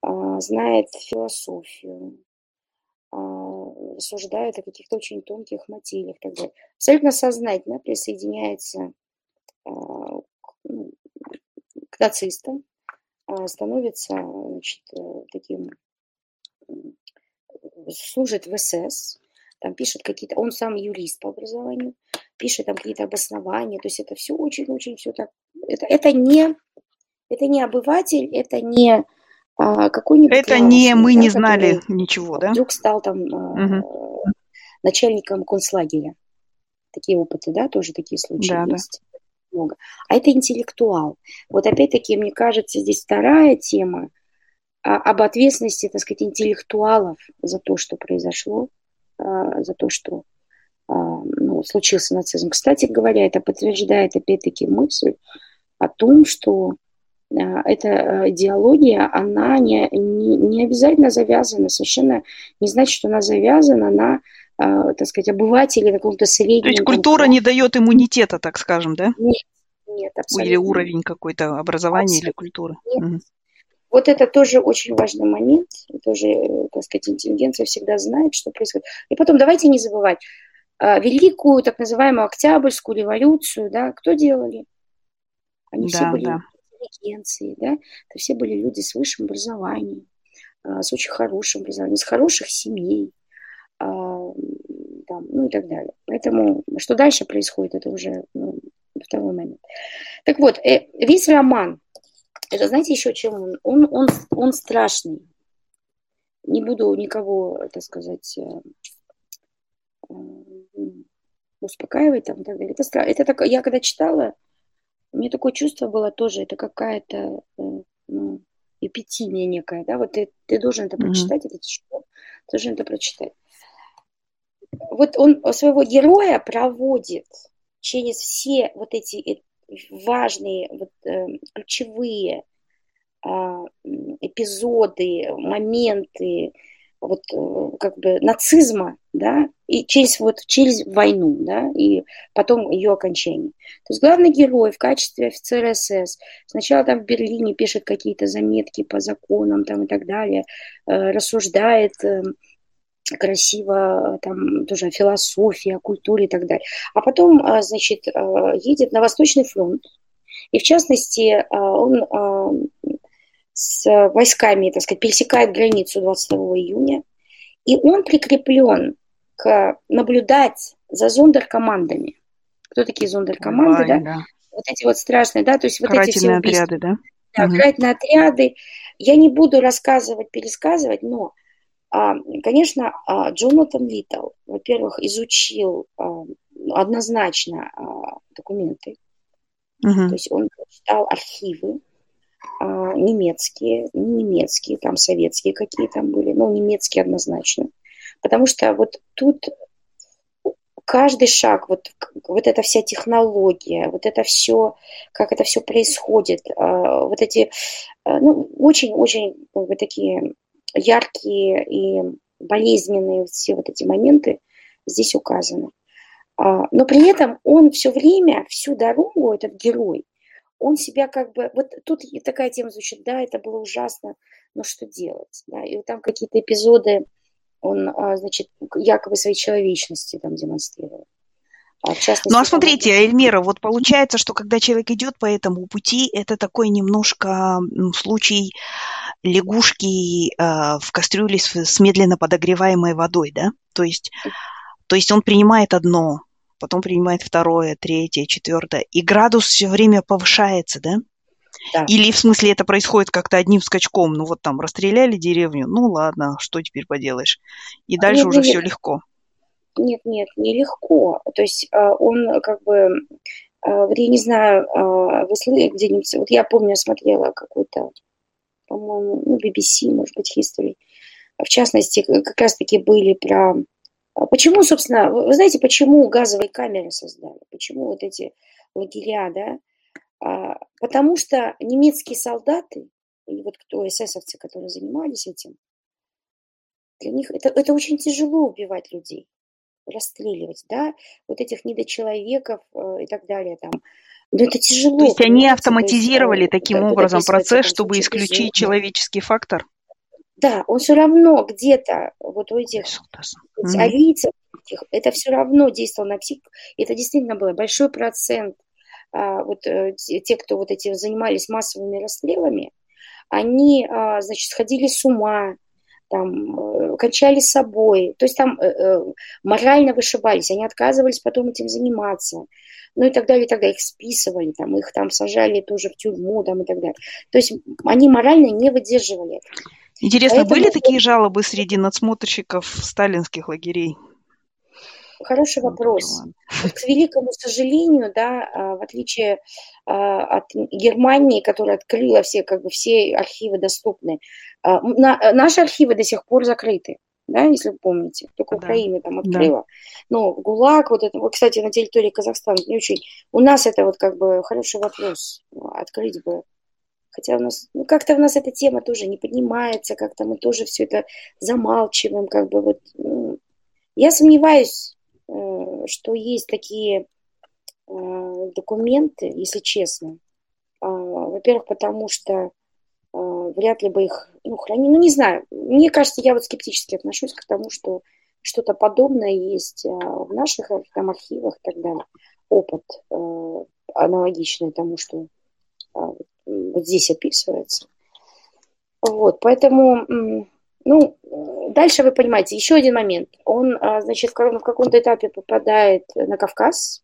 а, знает философию, а, рассуждает о каких-то очень тонких мотивах. Так далее. Абсолютно сознательно присоединяется ну, к нацистам, становится значит, э, таким, служит в СС, там пишет какие-то, он сам юрист по образованию, пишет там какие-то обоснования, то есть это все очень-очень все так, это, это не, это не обыватель, это не а, какой-нибудь... Это не мы да, не знали ничего, да? Вдруг стал там угу. начальником концлагеря. Такие опыты, да, тоже такие случаи да, есть. Да. Много. А это интеллектуал. Вот опять-таки, мне кажется, здесь вторая тема а, об ответственности, так сказать, интеллектуалов за то, что произошло, за то, что а, ну, случился нацизм. Кстати говоря, это подтверждает опять-таки мысль о том, что эта идеология, она не, не, не обязательно завязана, совершенно не значит, что она завязана на, так сказать, обывателей каком-то среднем. То есть культура не дает иммунитета, так скажем, да? Нет, нет, абсолютно. Или уровень какой-то образования абсолютно. или культуры. Нет. Угу. Вот это тоже очень важный момент, тоже, так сказать, интеллигенция всегда знает, что происходит. И потом давайте не забывать, великую так называемую Октябрьскую революцию, да, кто делали? Они да, все были да. интеллигенции, да, это все были люди с высшим образованием, с очень хорошим образованием, с хороших семей, там, ну и так далее. Поэтому что дальше происходит, это уже ну, второй момент. Так вот, э, весь роман, это знаете еще чем он? Он, он, он страшный. Не буду никого, так сказать, э, э, успокаивать там и так далее. Это, это так, я когда читала, у меня такое чувство было тоже, это какая-то ну, эпитимия некая, да, вот ты, ты должен это прочитать, mm-hmm. это тяжело, ты должен это прочитать. Вот он своего героя проводит через все вот эти важные, вот, э, ключевые э, эпизоды, моменты вот э, как бы нацизма, да, и через вот через войну, да, и потом ее окончание. То есть главный герой в качестве офицера СС сначала там в Берлине пишет какие-то заметки по законам там и так далее, э, рассуждает э, красиво, там тоже о культуре и так далее. А потом, а, значит, а, едет на Восточный фронт. И в частности, он с войсками, так сказать, пересекает границу 22 июня. И он прикреплен к наблюдать за зондеркомандами. Кто такие зондеркоманды, да? да? Вот эти вот страшные, да, то есть вот эти все убийства. отряды, да? Да, угу. отряды. Я не буду рассказывать, пересказывать, но конечно, а, Джонатан Литтл, во-первых, изучил а, однозначно документы, uh-huh. то есть он читал архивы немецкие, не немецкие, там советские какие там были, но немецкие однозначно. Потому что вот тут каждый шаг, вот, вот эта вся технология, вот это все, как это все происходит, вот эти, ну, очень-очень как такие яркие и болезненные все вот эти моменты здесь указаны. А, но при этом он все время, всю дорогу, этот герой, он себя как бы... Вот тут такая тема звучит, да, это было ужасно, но что делать? Да? И вот там какие-то эпизоды он, а, значит, якобы своей человечности там демонстрировал. А ну а смотрите, Эльмира, вот получается, что когда человек идет по этому пути, это такой немножко ну, случай лягушки э, в кастрюле с, с медленно подогреваемой водой, да? То есть, то есть он принимает одно, потом принимает второе, третье, четвертое, и градус все время повышается, да? Да. Или в смысле это происходит как-то одним скачком, ну вот там расстреляли деревню, ну ладно, что теперь поделаешь, и дальше нет, уже нет, все легко. Нет, нет, нелегко. То есть а, он как бы, а, вот я не знаю, а, вы слышали где-нибудь, вот я помню, смотрела какой-то, по-моему, ну, BBC, может быть, History. В частности, как раз-таки были про... Почему, собственно, вы знаете, почему газовые камеры создали? Почему вот эти лагеря, да? Потому что немецкие солдаты, и вот кто эсэсовцы, которые занимались этим, для них это, это очень тяжело убивать людей расстреливать, да, вот этих недочеловеков э, и так далее там. Но это тяжело. То есть они автоматизировали э, таким образом процесс, чтобы исключить человеческий фактор? Да, он все равно где-то вот у этих арийцев, это все равно действовал на психику. Это действительно было большой процент а, вот э, те, кто вот этим занимались массовыми расстрелами, они, а, значит, сходили с ума, там, э, кончали с собой, то есть там э, э, морально вышибались, они отказывались потом этим заниматься, ну и так далее, и так далее, их списывали, там, их там сажали тоже в тюрьму, там, и так далее. То есть они морально не выдерживали это. Интересно, Поэтому... были такие жалобы среди надсмотрщиков сталинских лагерей? Хороший вопрос. Вот, к великому сожалению, да, а, в отличие а, от Германии, которая открыла все, как бы, все архивы доступны, а, наши архивы до сих пор закрыты. да, если вы помните, только да. Украина там открыла. Да. Но ГУЛАГ, вот это, вот, кстати, на территории Казахстана не очень. У нас это вот как бы хороший вопрос, открыть бы. Хотя у нас, ну как-то у нас эта тема тоже не поднимается, как-то мы тоже все это замалчиваем, как бы вот. Ну, я сомневаюсь, э, что есть такие э, документы, если честно. А, во-первых, потому что а, вряд ли бы их ну, хранили. Ну, не знаю. Мне кажется, я вот скептически отношусь к тому, что что-то подобное есть в наших там, архивах и так далее. Опыт э, аналогичный тому, что вот здесь описывается. Вот, поэтому, ну, дальше вы понимаете, еще один момент. Он, значит, в каком-то этапе попадает на Кавказ,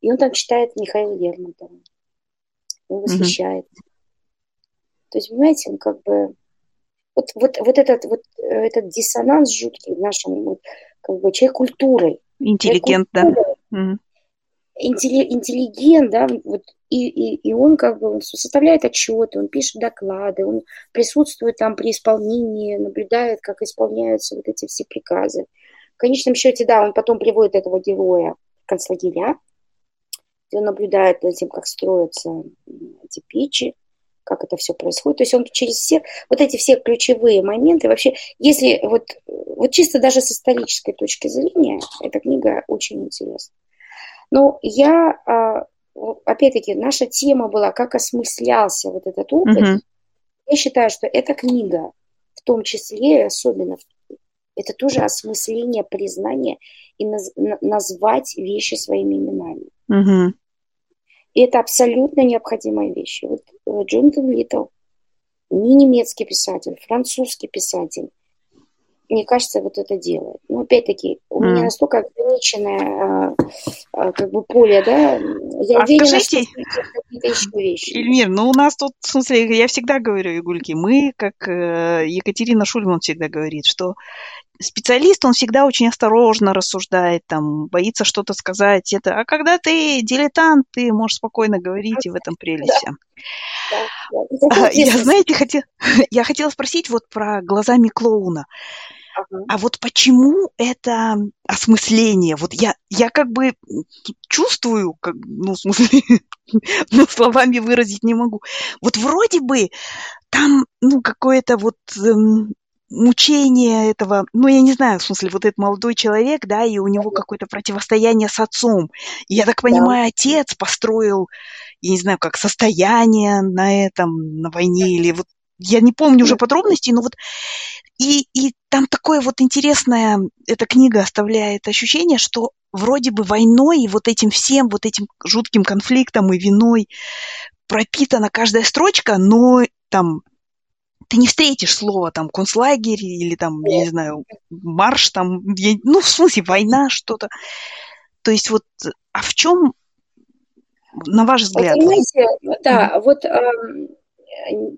и он там читает Михаила Лермонтова. Он восхищается. Mm-hmm. То есть, понимаете, он как бы... Вот, вот, вот, этот, вот этот диссонанс жуткий в нашем, вот, как бы, человек культурой. Интеллигент, да. интеллигент, да, вот, и, и, и он как бы он составляет отчеты, он пишет доклады, он присутствует там при исполнении, наблюдает, как исполняются вот эти все приказы. В конечном счете, да, он потом приводит этого героя концлагеря, где он наблюдает над тем, как строятся эти печи, как это все происходит. То есть он через все вот эти все ключевые моменты, вообще, если вот, вот чисто даже с исторической точки зрения, эта книга очень интересна. Но я, а, опять-таки, наша тема была, как осмыслялся вот этот опыт. Угу. Я считаю, что эта книга, в том числе особенно, это тоже осмысление, признание и наз, назвать вещи своими именами. Угу. И это абсолютно необходимая вещь. Вот Джонатан Литтл, не немецкий писатель, французский писатель, мне кажется, вот это делает. Но опять-таки, у mm. меня настолько ограниченное а, а, как бы поле, да, я а уверена, скажите, что какие-то еще вещи. Ильмир, ну у нас тут, в смысле, я всегда говорю, Игульки, мы, как э, Екатерина Шульман всегда говорит, что специалист, он всегда очень осторожно рассуждает, там, боится что-то сказать. Это, а когда ты дилетант, ты можешь спокойно говорить, и в этом прелесть. Да. Да, я, знаете, хотел, я хотела спросить вот про глазами клоуна. Ага. А вот почему это осмысление? Вот я, я как бы чувствую, как, ну, в смысле, но словами выразить не могу. Вот вроде бы там, ну, какое-то вот эм, мучение этого, ну, я не знаю, в смысле, вот этот молодой человек, да, и у него какое-то противостояние с отцом. И я так понимаю, да. отец построил, я не знаю, как состояние на этом, на войне, или вот, я не помню уже подробностей, но вот и, и там такое вот интересное, эта книга оставляет ощущение, что вроде бы войной и вот этим всем, вот этим жутким конфликтом и виной пропитана каждая строчка, но там ты не встретишь слово там концлагерь или там, я не знаю, марш там, я, ну, в смысле, война, что-то. То есть вот, а в чем, на ваш взгляд? Вот, понимаете, да, mm-hmm. вот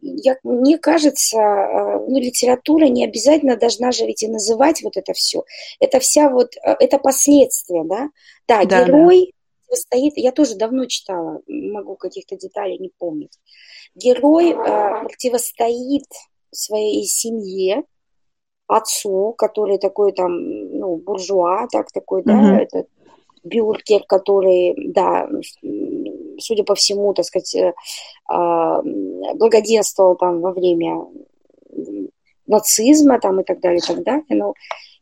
я, мне кажется, э, ну, литература не обязательно должна же ведь и называть вот это все. Это вся вот, э, это последствия, да? Да, да герой да. стоит, я тоже давно читала, могу каких-то деталей не помнить герой э, противостоит своей семье, отцу, который такой там, ну, буржуа, так такой, mm-hmm. да, этот бюргер, который, да, судя по всему, так сказать, э, э, благоденствовал там во время нацизма там и так далее, и так далее. Ну,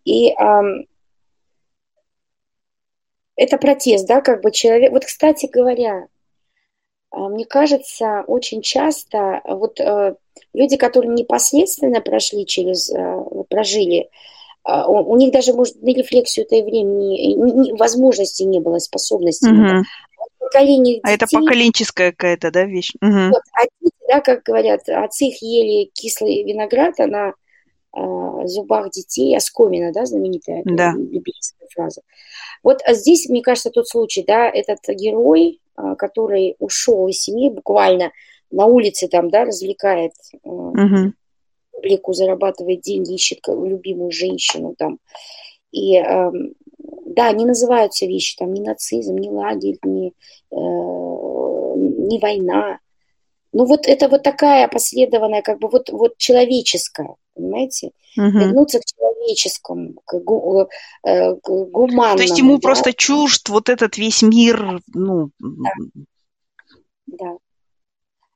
и э, это протест, да, как бы человек. Вот, кстати говоря, а, мне кажется, очень часто вот э, люди, которые непосредственно прошли через, э, прожили, а, у, них даже, может, на рефлексию этой времени возможности не было, способности. Угу. Поколение а это поколенческая какая-то, да, вещь? Угу. Вот, а дети, да, как говорят, отцы их ели кислый виноград, а на э, зубах детей оскомина, да, знаменитая да. библейская фраза. Вот а здесь, мне кажется, тот случай, да, этот герой, а, который ушел из семьи, буквально на улице там, да, развлекает угу. публику, зарабатывает деньги, ищет любимую женщину там. И да, не называются вещи там ни нацизм, ни лагерь, ни, э, ни война. Ну вот это вот такая последованная, как бы вот, вот человеческая, понимаете? Угу. Вернуться к человеческому, к, гу, э, к гуманному. То есть ему да? просто чужд вот этот весь мир, ну... Да. да.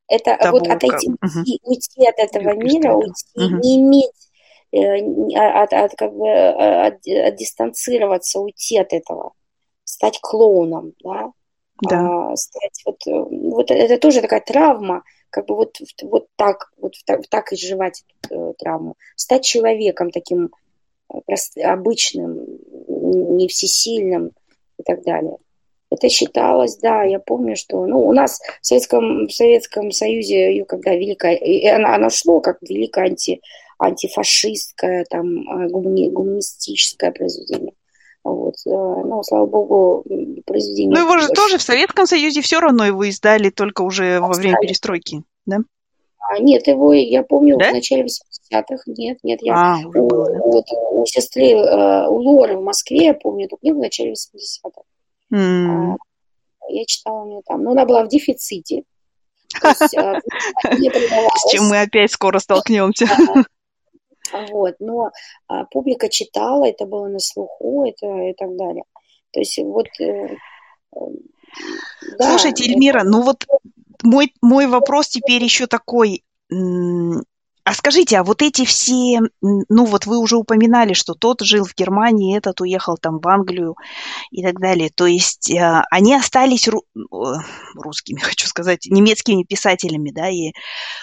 Это того, вот отойти, как... уйти, уйти от этого Я мира, уйти, угу. не иметь, от, от, как бы, от, от дистанцироваться, уйти от этого, стать клоуном, да? да. а, стать вот, э, вот это тоже такая травма, как бы вот, вот так, вот так, так изживать эту э, травму, стать человеком таким э, прост, обычным, не всесильным и так далее. Это считалось, да, я помню, что, ну, у нас в Советском, в Советском Союзе ее когда великая, и она, она шло как великое анти, антифашистское, там, гумани, гуманистическое произведение. Вот. Э, ну, слава богу, произведение... Ну, его же тоже в Советском Союзе все равно его издали только уже во время перестройки, да? А, нет, его, я помню, да? в начале 80-х. Нет, нет, я... А, у, вот, у сестры, э, у Лоры в Москве, я помню эту книгу в начале 80-х. Mm. А, я читала у нее там. Но она была в дефиците. С чем мы опять скоро столкнемся. Вот, но а, публика читала, это было на слуху, это и так далее. То есть вот... Э, э, да, Слушайте, Эльмира, это... ну вот мой, мой вопрос теперь еще такой. А скажите, а вот эти все, ну вот вы уже упоминали, что тот жил в Германии, этот уехал там в Англию и так далее. То есть э, они остались ру, русскими, хочу сказать, немецкими писателями, да, и,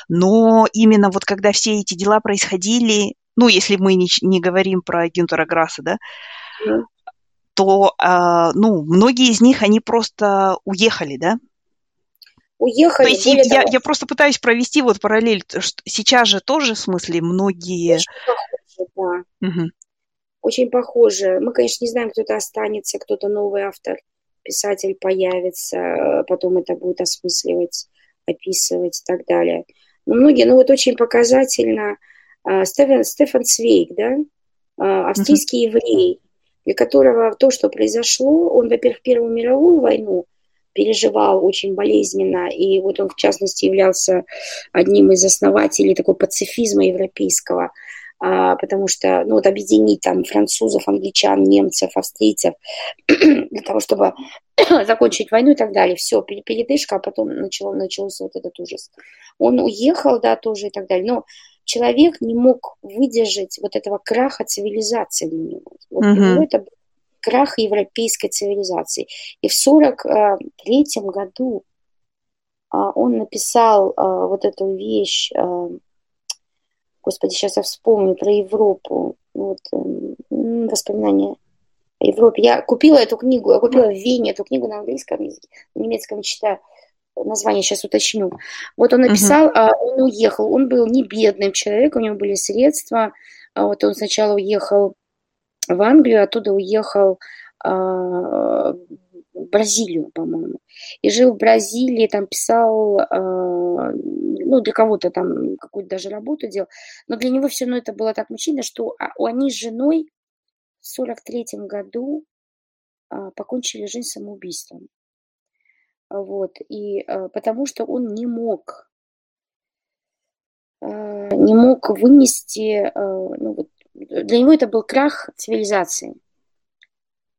но именно вот когда все эти дела происходили, ну если мы не, не говорим про Гюнтера Грасса, да, mm. то, э, ну, многие из них, они просто уехали, да, уехали. То есть я, того... я просто пытаюсь провести вот параллель. Что сейчас же тоже, в смысле, многие... Очень похоже, да. Угу. Очень похоже. Мы, конечно, не знаем, кто-то останется, кто-то новый автор, писатель появится, потом это будет осмысливать, описывать и так далее. Но многие, ну вот очень показательно, а, Стефан, Стефан Свейк, да, а, австрийский угу. еврей, для которого то, что произошло, он, во-первых, Первую мировую войну переживал очень болезненно, и вот он, в частности, являлся одним из основателей такого пацифизма европейского, а, потому что, ну, вот объединить там французов, англичан, немцев, австрийцев для того, чтобы закончить войну и так далее. Все, передышка, а потом начало, начался вот этот ужас. Он уехал, да, тоже и так далее, но человек не мог выдержать вот этого краха цивилизации для него. Вот uh-huh. него это крах европейской цивилизации. И в 1943 году а, он написал а, вот эту вещь, а, господи, сейчас я вспомню про Европу, вот, воспоминания о Европе. Я купила эту книгу, я купила в Вене эту книгу на английском языке, на немецком читаю название сейчас уточню. Вот он написал, uh-huh. он уехал, он был не бедным человеком, у него были средства. Вот он сначала уехал в Англию, оттуда уехал э, в Бразилию, по-моему. И жил в Бразилии, там писал, э, ну, для кого-то там какую-то даже работу делал. Но для него все равно это было так мучительно, что а, они с женой в 43 году покончили жизнь самоубийством. Вот, и потому что он не мог не мог вынести ну, вот, для него это был крах цивилизации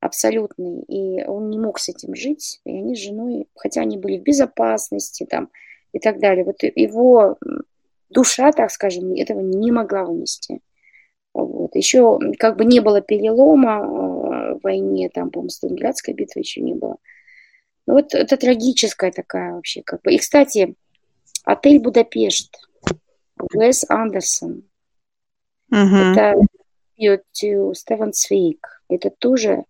абсолютный, и он не мог с этим жить, и они с женой, хотя они были в безопасности там и так далее, вот его душа, так скажем, этого не могла вынести. Вот. Еще как бы не было перелома э, в войне, там, по-моему, Сталинградской битвы еще не было. Ну, вот это трагическая такая вообще, как бы. И, кстати, отель Будапешт, Уэс Андерсон, Uh-huh. Это пьет Стефан Цвейк. Это тоже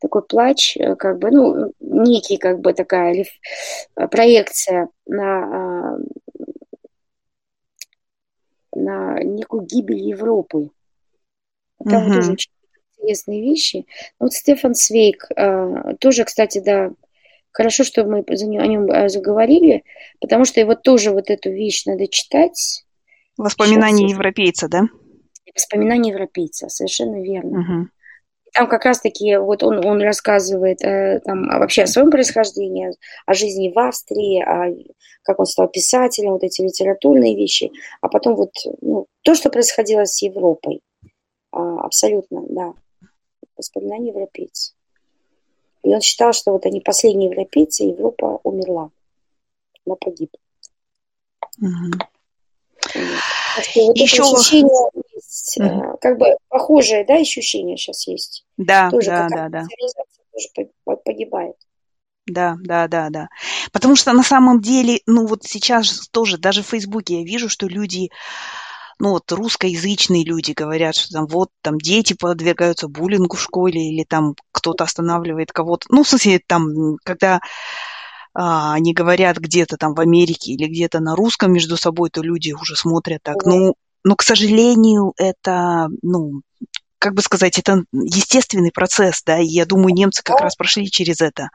такой плач, э, как бы, ну, некий, как бы, такая э, проекция на, на некую гибель Европы. Там uh-huh. тоже очень интересные вещи. Вот Стефан Свейк, тоже, кстати, да, хорошо, что мы о нем э, заговорили, потому что его тоже вот эту вещь надо читать. Воспоминания Сейчас, европейца, да? Воспоминания европейца, совершенно верно. Угу. там как раз-таки вот он, он рассказывает э, там вообще о своем происхождении, о жизни в Австрии, о, как он стал писателем, вот эти литературные вещи, а потом вот ну, то, что происходило с Европой. А, абсолютно, да. Воспоминания европейцев. И он считал, что вот они последние европейцы, и Европа умерла. Она погибла. Угу. Вот Еще... ощущение есть, угу. как бы похожее, да, ощущение сейчас есть. Да, тоже да, да, да. Тоже погибает. Да, да, да, да. Потому что на самом деле, ну вот сейчас тоже, даже в Фейсбуке я вижу, что люди, ну вот русскоязычные люди говорят, что там вот там дети подвергаются буллингу в школе или там кто-то останавливает кого-то. Ну, в смысле, там, когда а, они говорят где-то там в Америке или где-то на русском между собой, то люди уже смотрят так. Ну, но, к сожалению, это, ну, как бы сказать, это естественный процесс, да, и я думаю, немцы как раз прошли через это.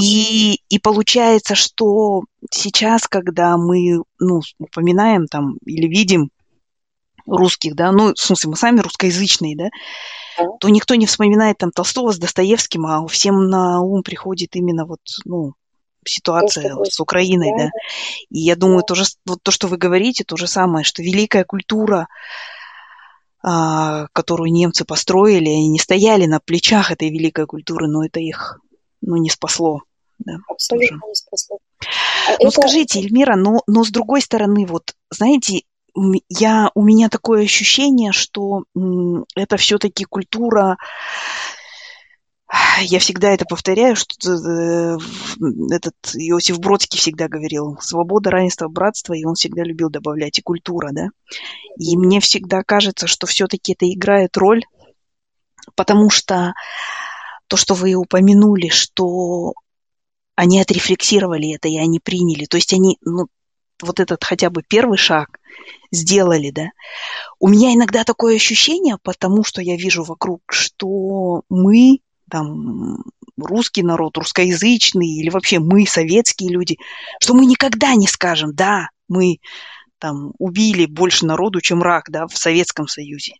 И, и получается, что сейчас, когда мы, ну, упоминаем там или видим русских, да, ну, в смысле, мы сами русскоязычные, да, то никто не вспоминает там Толстого с Достоевским, а всем на ум приходит именно вот, ну, ситуация то, с Украиной, да. да. И я думаю, да. тоже вот то, что вы говорите, то же самое, что великая культура, а, которую немцы построили, они не стояли на плечах этой великой культуры, но это их, ну, не спасло. Да, Абсолютно тоже. не спасло. А ну, это... скажите, Эльмира, но, но с другой стороны, вот, знаете, я, у меня такое ощущение, что это все-таки культура я всегда это повторяю, что э, этот Иосиф Бродский всегда говорил, свобода, равенство, братство, и он всегда любил добавлять и культура, да. И мне всегда кажется, что все-таки это играет роль, потому что то, что вы упомянули, что они отрефлексировали это, и они приняли, то есть они, ну, вот этот хотя бы первый шаг сделали, да. У меня иногда такое ощущение, потому что я вижу вокруг, что мы там русский народ, русскоязычный или вообще мы, советские люди, что мы никогда не скажем, да, мы там убили больше народу, чем рак, да, в Советском Союзе.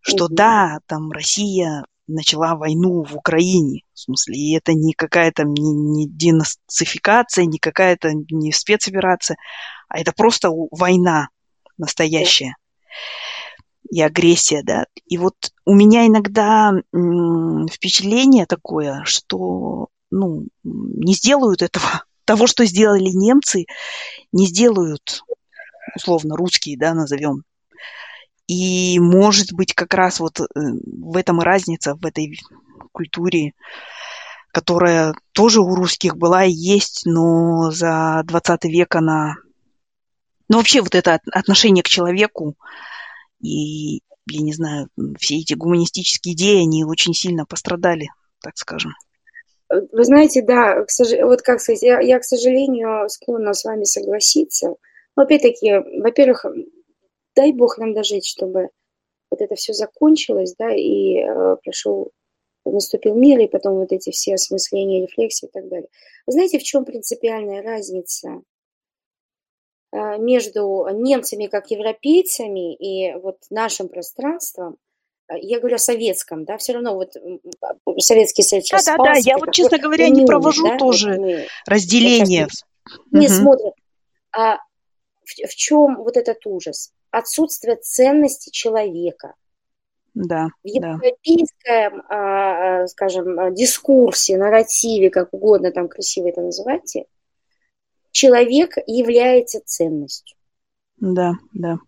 Что да, там Россия начала войну в Украине, в смысле, и это не какая-то не, не денацификация, не какая-то не спецоперация, а это просто война настоящая и агрессия, да. И вот у меня иногда впечатление такое, что, ну, не сделают этого, того, что сделали немцы, не сделают, условно, русские, да, назовем. И, может быть, как раз вот э, в этом и разница, в этой культуре, которая тоже у русских была и есть, но за 20 век она... Ну, вообще вот это отношение к человеку, и, я не знаю, все эти гуманистические идеи, они очень сильно пострадали, так скажем. Вы знаете, да, вот как сказать, я, я, к сожалению, склонна с вами согласиться. Но опять-таки, во-первых, дай бог нам дожить, чтобы вот это все закончилось, да, и э, прошел, наступил мир, и потом вот эти все осмысления, рефлексии и так далее. Вы знаете, в чем принципиальная разница Э, между немцами как европейцами и вот нашим пространством, э, я говорю о советском, да, все равно вот Советский Союз Да, да, да, я вот, честно говоря, не провожу да, тоже вот разделение. Не угу. смотрят. А в, в чем вот этот ужас? Отсутствие ценности человека. Да, в европейском, да. скажем, дискурсе, нарративе, как угодно там красиво это называйте, человек является ценностью. Да, да.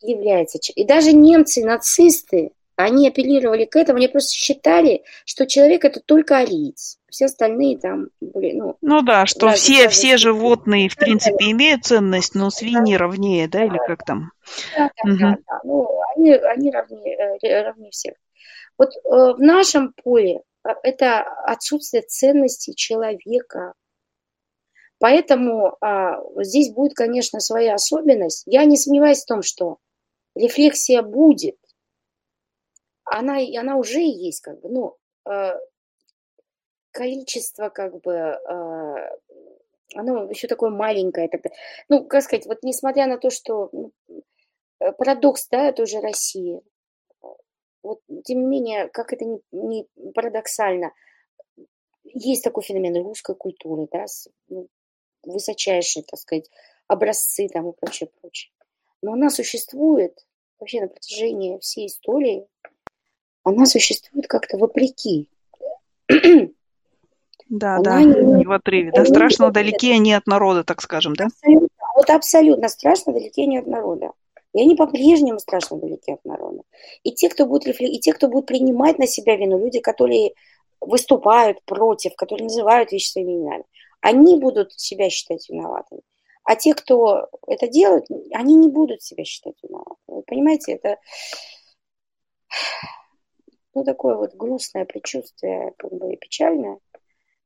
Является. И даже немцы, нацисты, они апеллировали к этому, они просто считали, что человек это только ариец. Все остальные там были, ну... Ну да, что все, все животные, в принципе, имеют ценность, но свиньи равнее, да, или как там? Да, да, угу. да, да. Ну, они, они равнее, э, равнее всех. Вот э, в нашем поле э, это отсутствие ценности человека, Поэтому а, здесь будет, конечно, своя особенность. Я не сомневаюсь в том, что рефлексия будет. Она, она уже есть, как бы, ну, а, количество, как бы, а, оно еще такое маленькое. Тогда. Ну, как сказать, вот несмотря на то, что ну, парадокс, да, это уже Россия. вот, тем не менее, как это не, не парадоксально, есть такой феномен русской культуры, да, с, ну, высочайшие, так сказать, образцы там и прочее, прочее. Но она существует вообще на протяжении всей истории, она существует как-то вопреки. Да, она да, не, не в отрыве. Да, страшно далеки они от народа, так скажем, да? Абсолютно, вот абсолютно страшно далеки они от народа. И они по-прежнему страшно далеки от народа. И те, кто будет, и те, кто будет принимать на себя вину, люди, которые выступают против, которые называют вещи своими именами, они будут себя считать виноватыми. А те, кто это делают, они не будут себя считать виноватыми. Вы понимаете, это ну, такое вот грустное предчувствие, как бы печальное.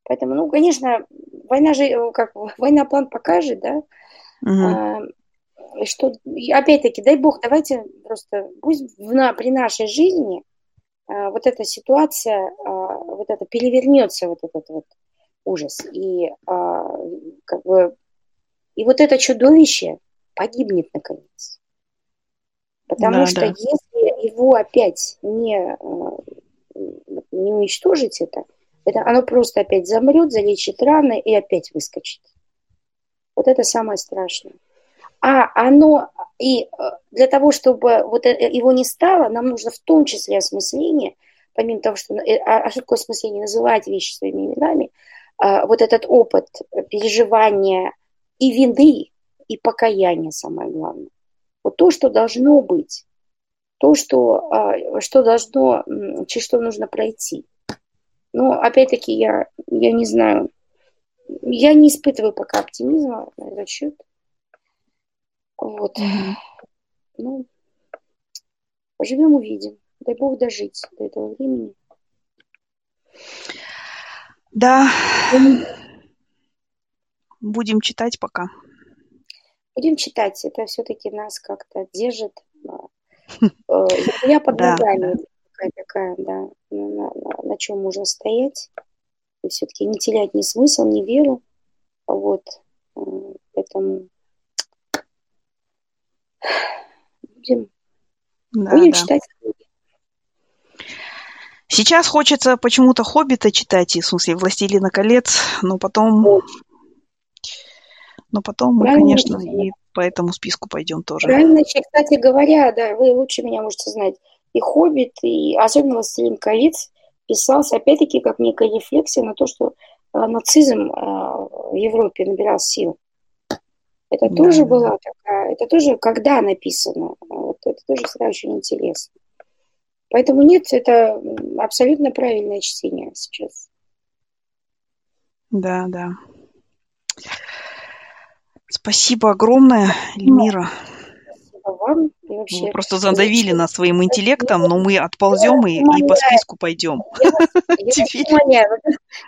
Поэтому, ну, конечно, война же, как война план покажет, да, угу. а, что, опять-таки, дай бог, давайте просто, пусть в, на, при нашей жизни а, вот эта ситуация, а, вот это перевернется, вот этот вот ужас, и а, как бы, и вот это чудовище погибнет наконец. Потому да, что да. если его опять не, а, не уничтожить это, это, оно просто опять замрет, залечит раны и опять выскочит. Вот это самое страшное. А оно, и э, для того, чтобы вот э, его не стало, нам нужно в том числе осмысление, помимо того, что, э, а, а что такое осмысление, называть вещи своими именами, а, вот этот опыт переживания и вины, и покаяния, самое главное. Вот то, что должно быть, то, что, а, что должно, через что нужно пройти. Но опять-таки я, я не знаю, я не испытываю пока оптимизма на этот счет. Вот. Ну, поживем, увидим. Дай Бог дожить до этого времени. Да. Будем читать пока. Будем читать. Это все-таки нас как-то держит. Я под ногами такая, такая, да, на, на, на чем можно стоять. И все-таки не терять ни смысл, ни веру. Вот. Э, поэтому будем, да, будем да. читать Сейчас хочется почему-то «Хоббита» читать, в смысле «Властелина колец», но потом... Но потом мы, конечно, и по этому списку пойдем тоже. Правильно, кстати говоря, да, вы лучше меня можете знать. И «Хоббит», и особенно «Властелин колец» писался, опять-таки, как некая рефлексия на то, что а, нацизм а, в Европе набирал сил. Это да, тоже да. была такая, это тоже когда написано, вот, это тоже всегда очень интересно. Поэтому нет, это абсолютно правильное чтение сейчас. Да, да. Спасибо огромное, Эльмира. Спасибо вам. Вообще, Вы просто задавили нас своим интеллектом, но мы отползем и, и по списку пойдем.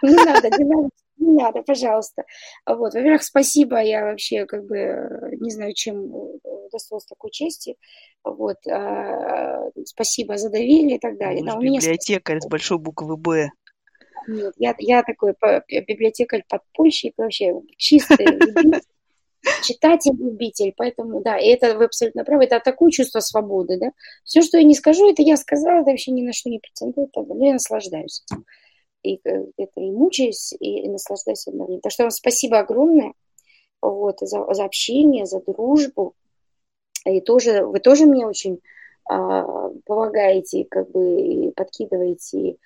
Не надо, не надо не надо, пожалуйста. Вот, во-первых, спасибо, я вообще как бы э, не знаю, чем удостоилась такой чести. Вот, а, спасибо за доверие и так далее. да, у меня библиотекарь с большой буквы Б. Нет, я, я такой библиотекарь-подпольщик вообще, чистый читатель-любитель, поэтому, да, и это вы абсолютно правы, это такое чувство свободы, да. Все, что я не скажу, это я сказала, это вообще ни на что не претендует, но я наслаждаюсь этим и это и мучаюсь, и, и наслаждаюсь одновременно. Так что вам спасибо огромное вот, за, за общение, за дружбу. И тоже, вы тоже мне очень а, помогаете, как бы и подкидываете,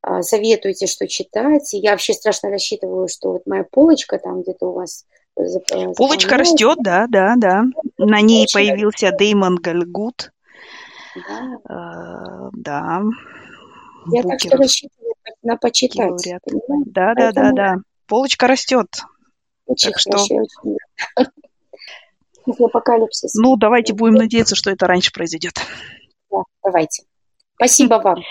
а, советуете, что читать. И я вообще страшно рассчитываю, что вот моя полочка там где-то у вас Полочка растет, да, да, да. На ней появился Деймон Гальгут. Да. Да. Я Букеров. так что рассчитываю на почитать. Да, да, да, да. Полочка растет. Очень так хорошо. Что... Апокалипсис. Ну, давайте будем надеяться, что это раньше произойдет. Да, давайте. Спасибо вам.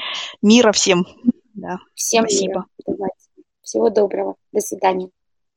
Мира всем. Да. Всем спасибо. Мира. Давайте. Всего доброго. До свидания.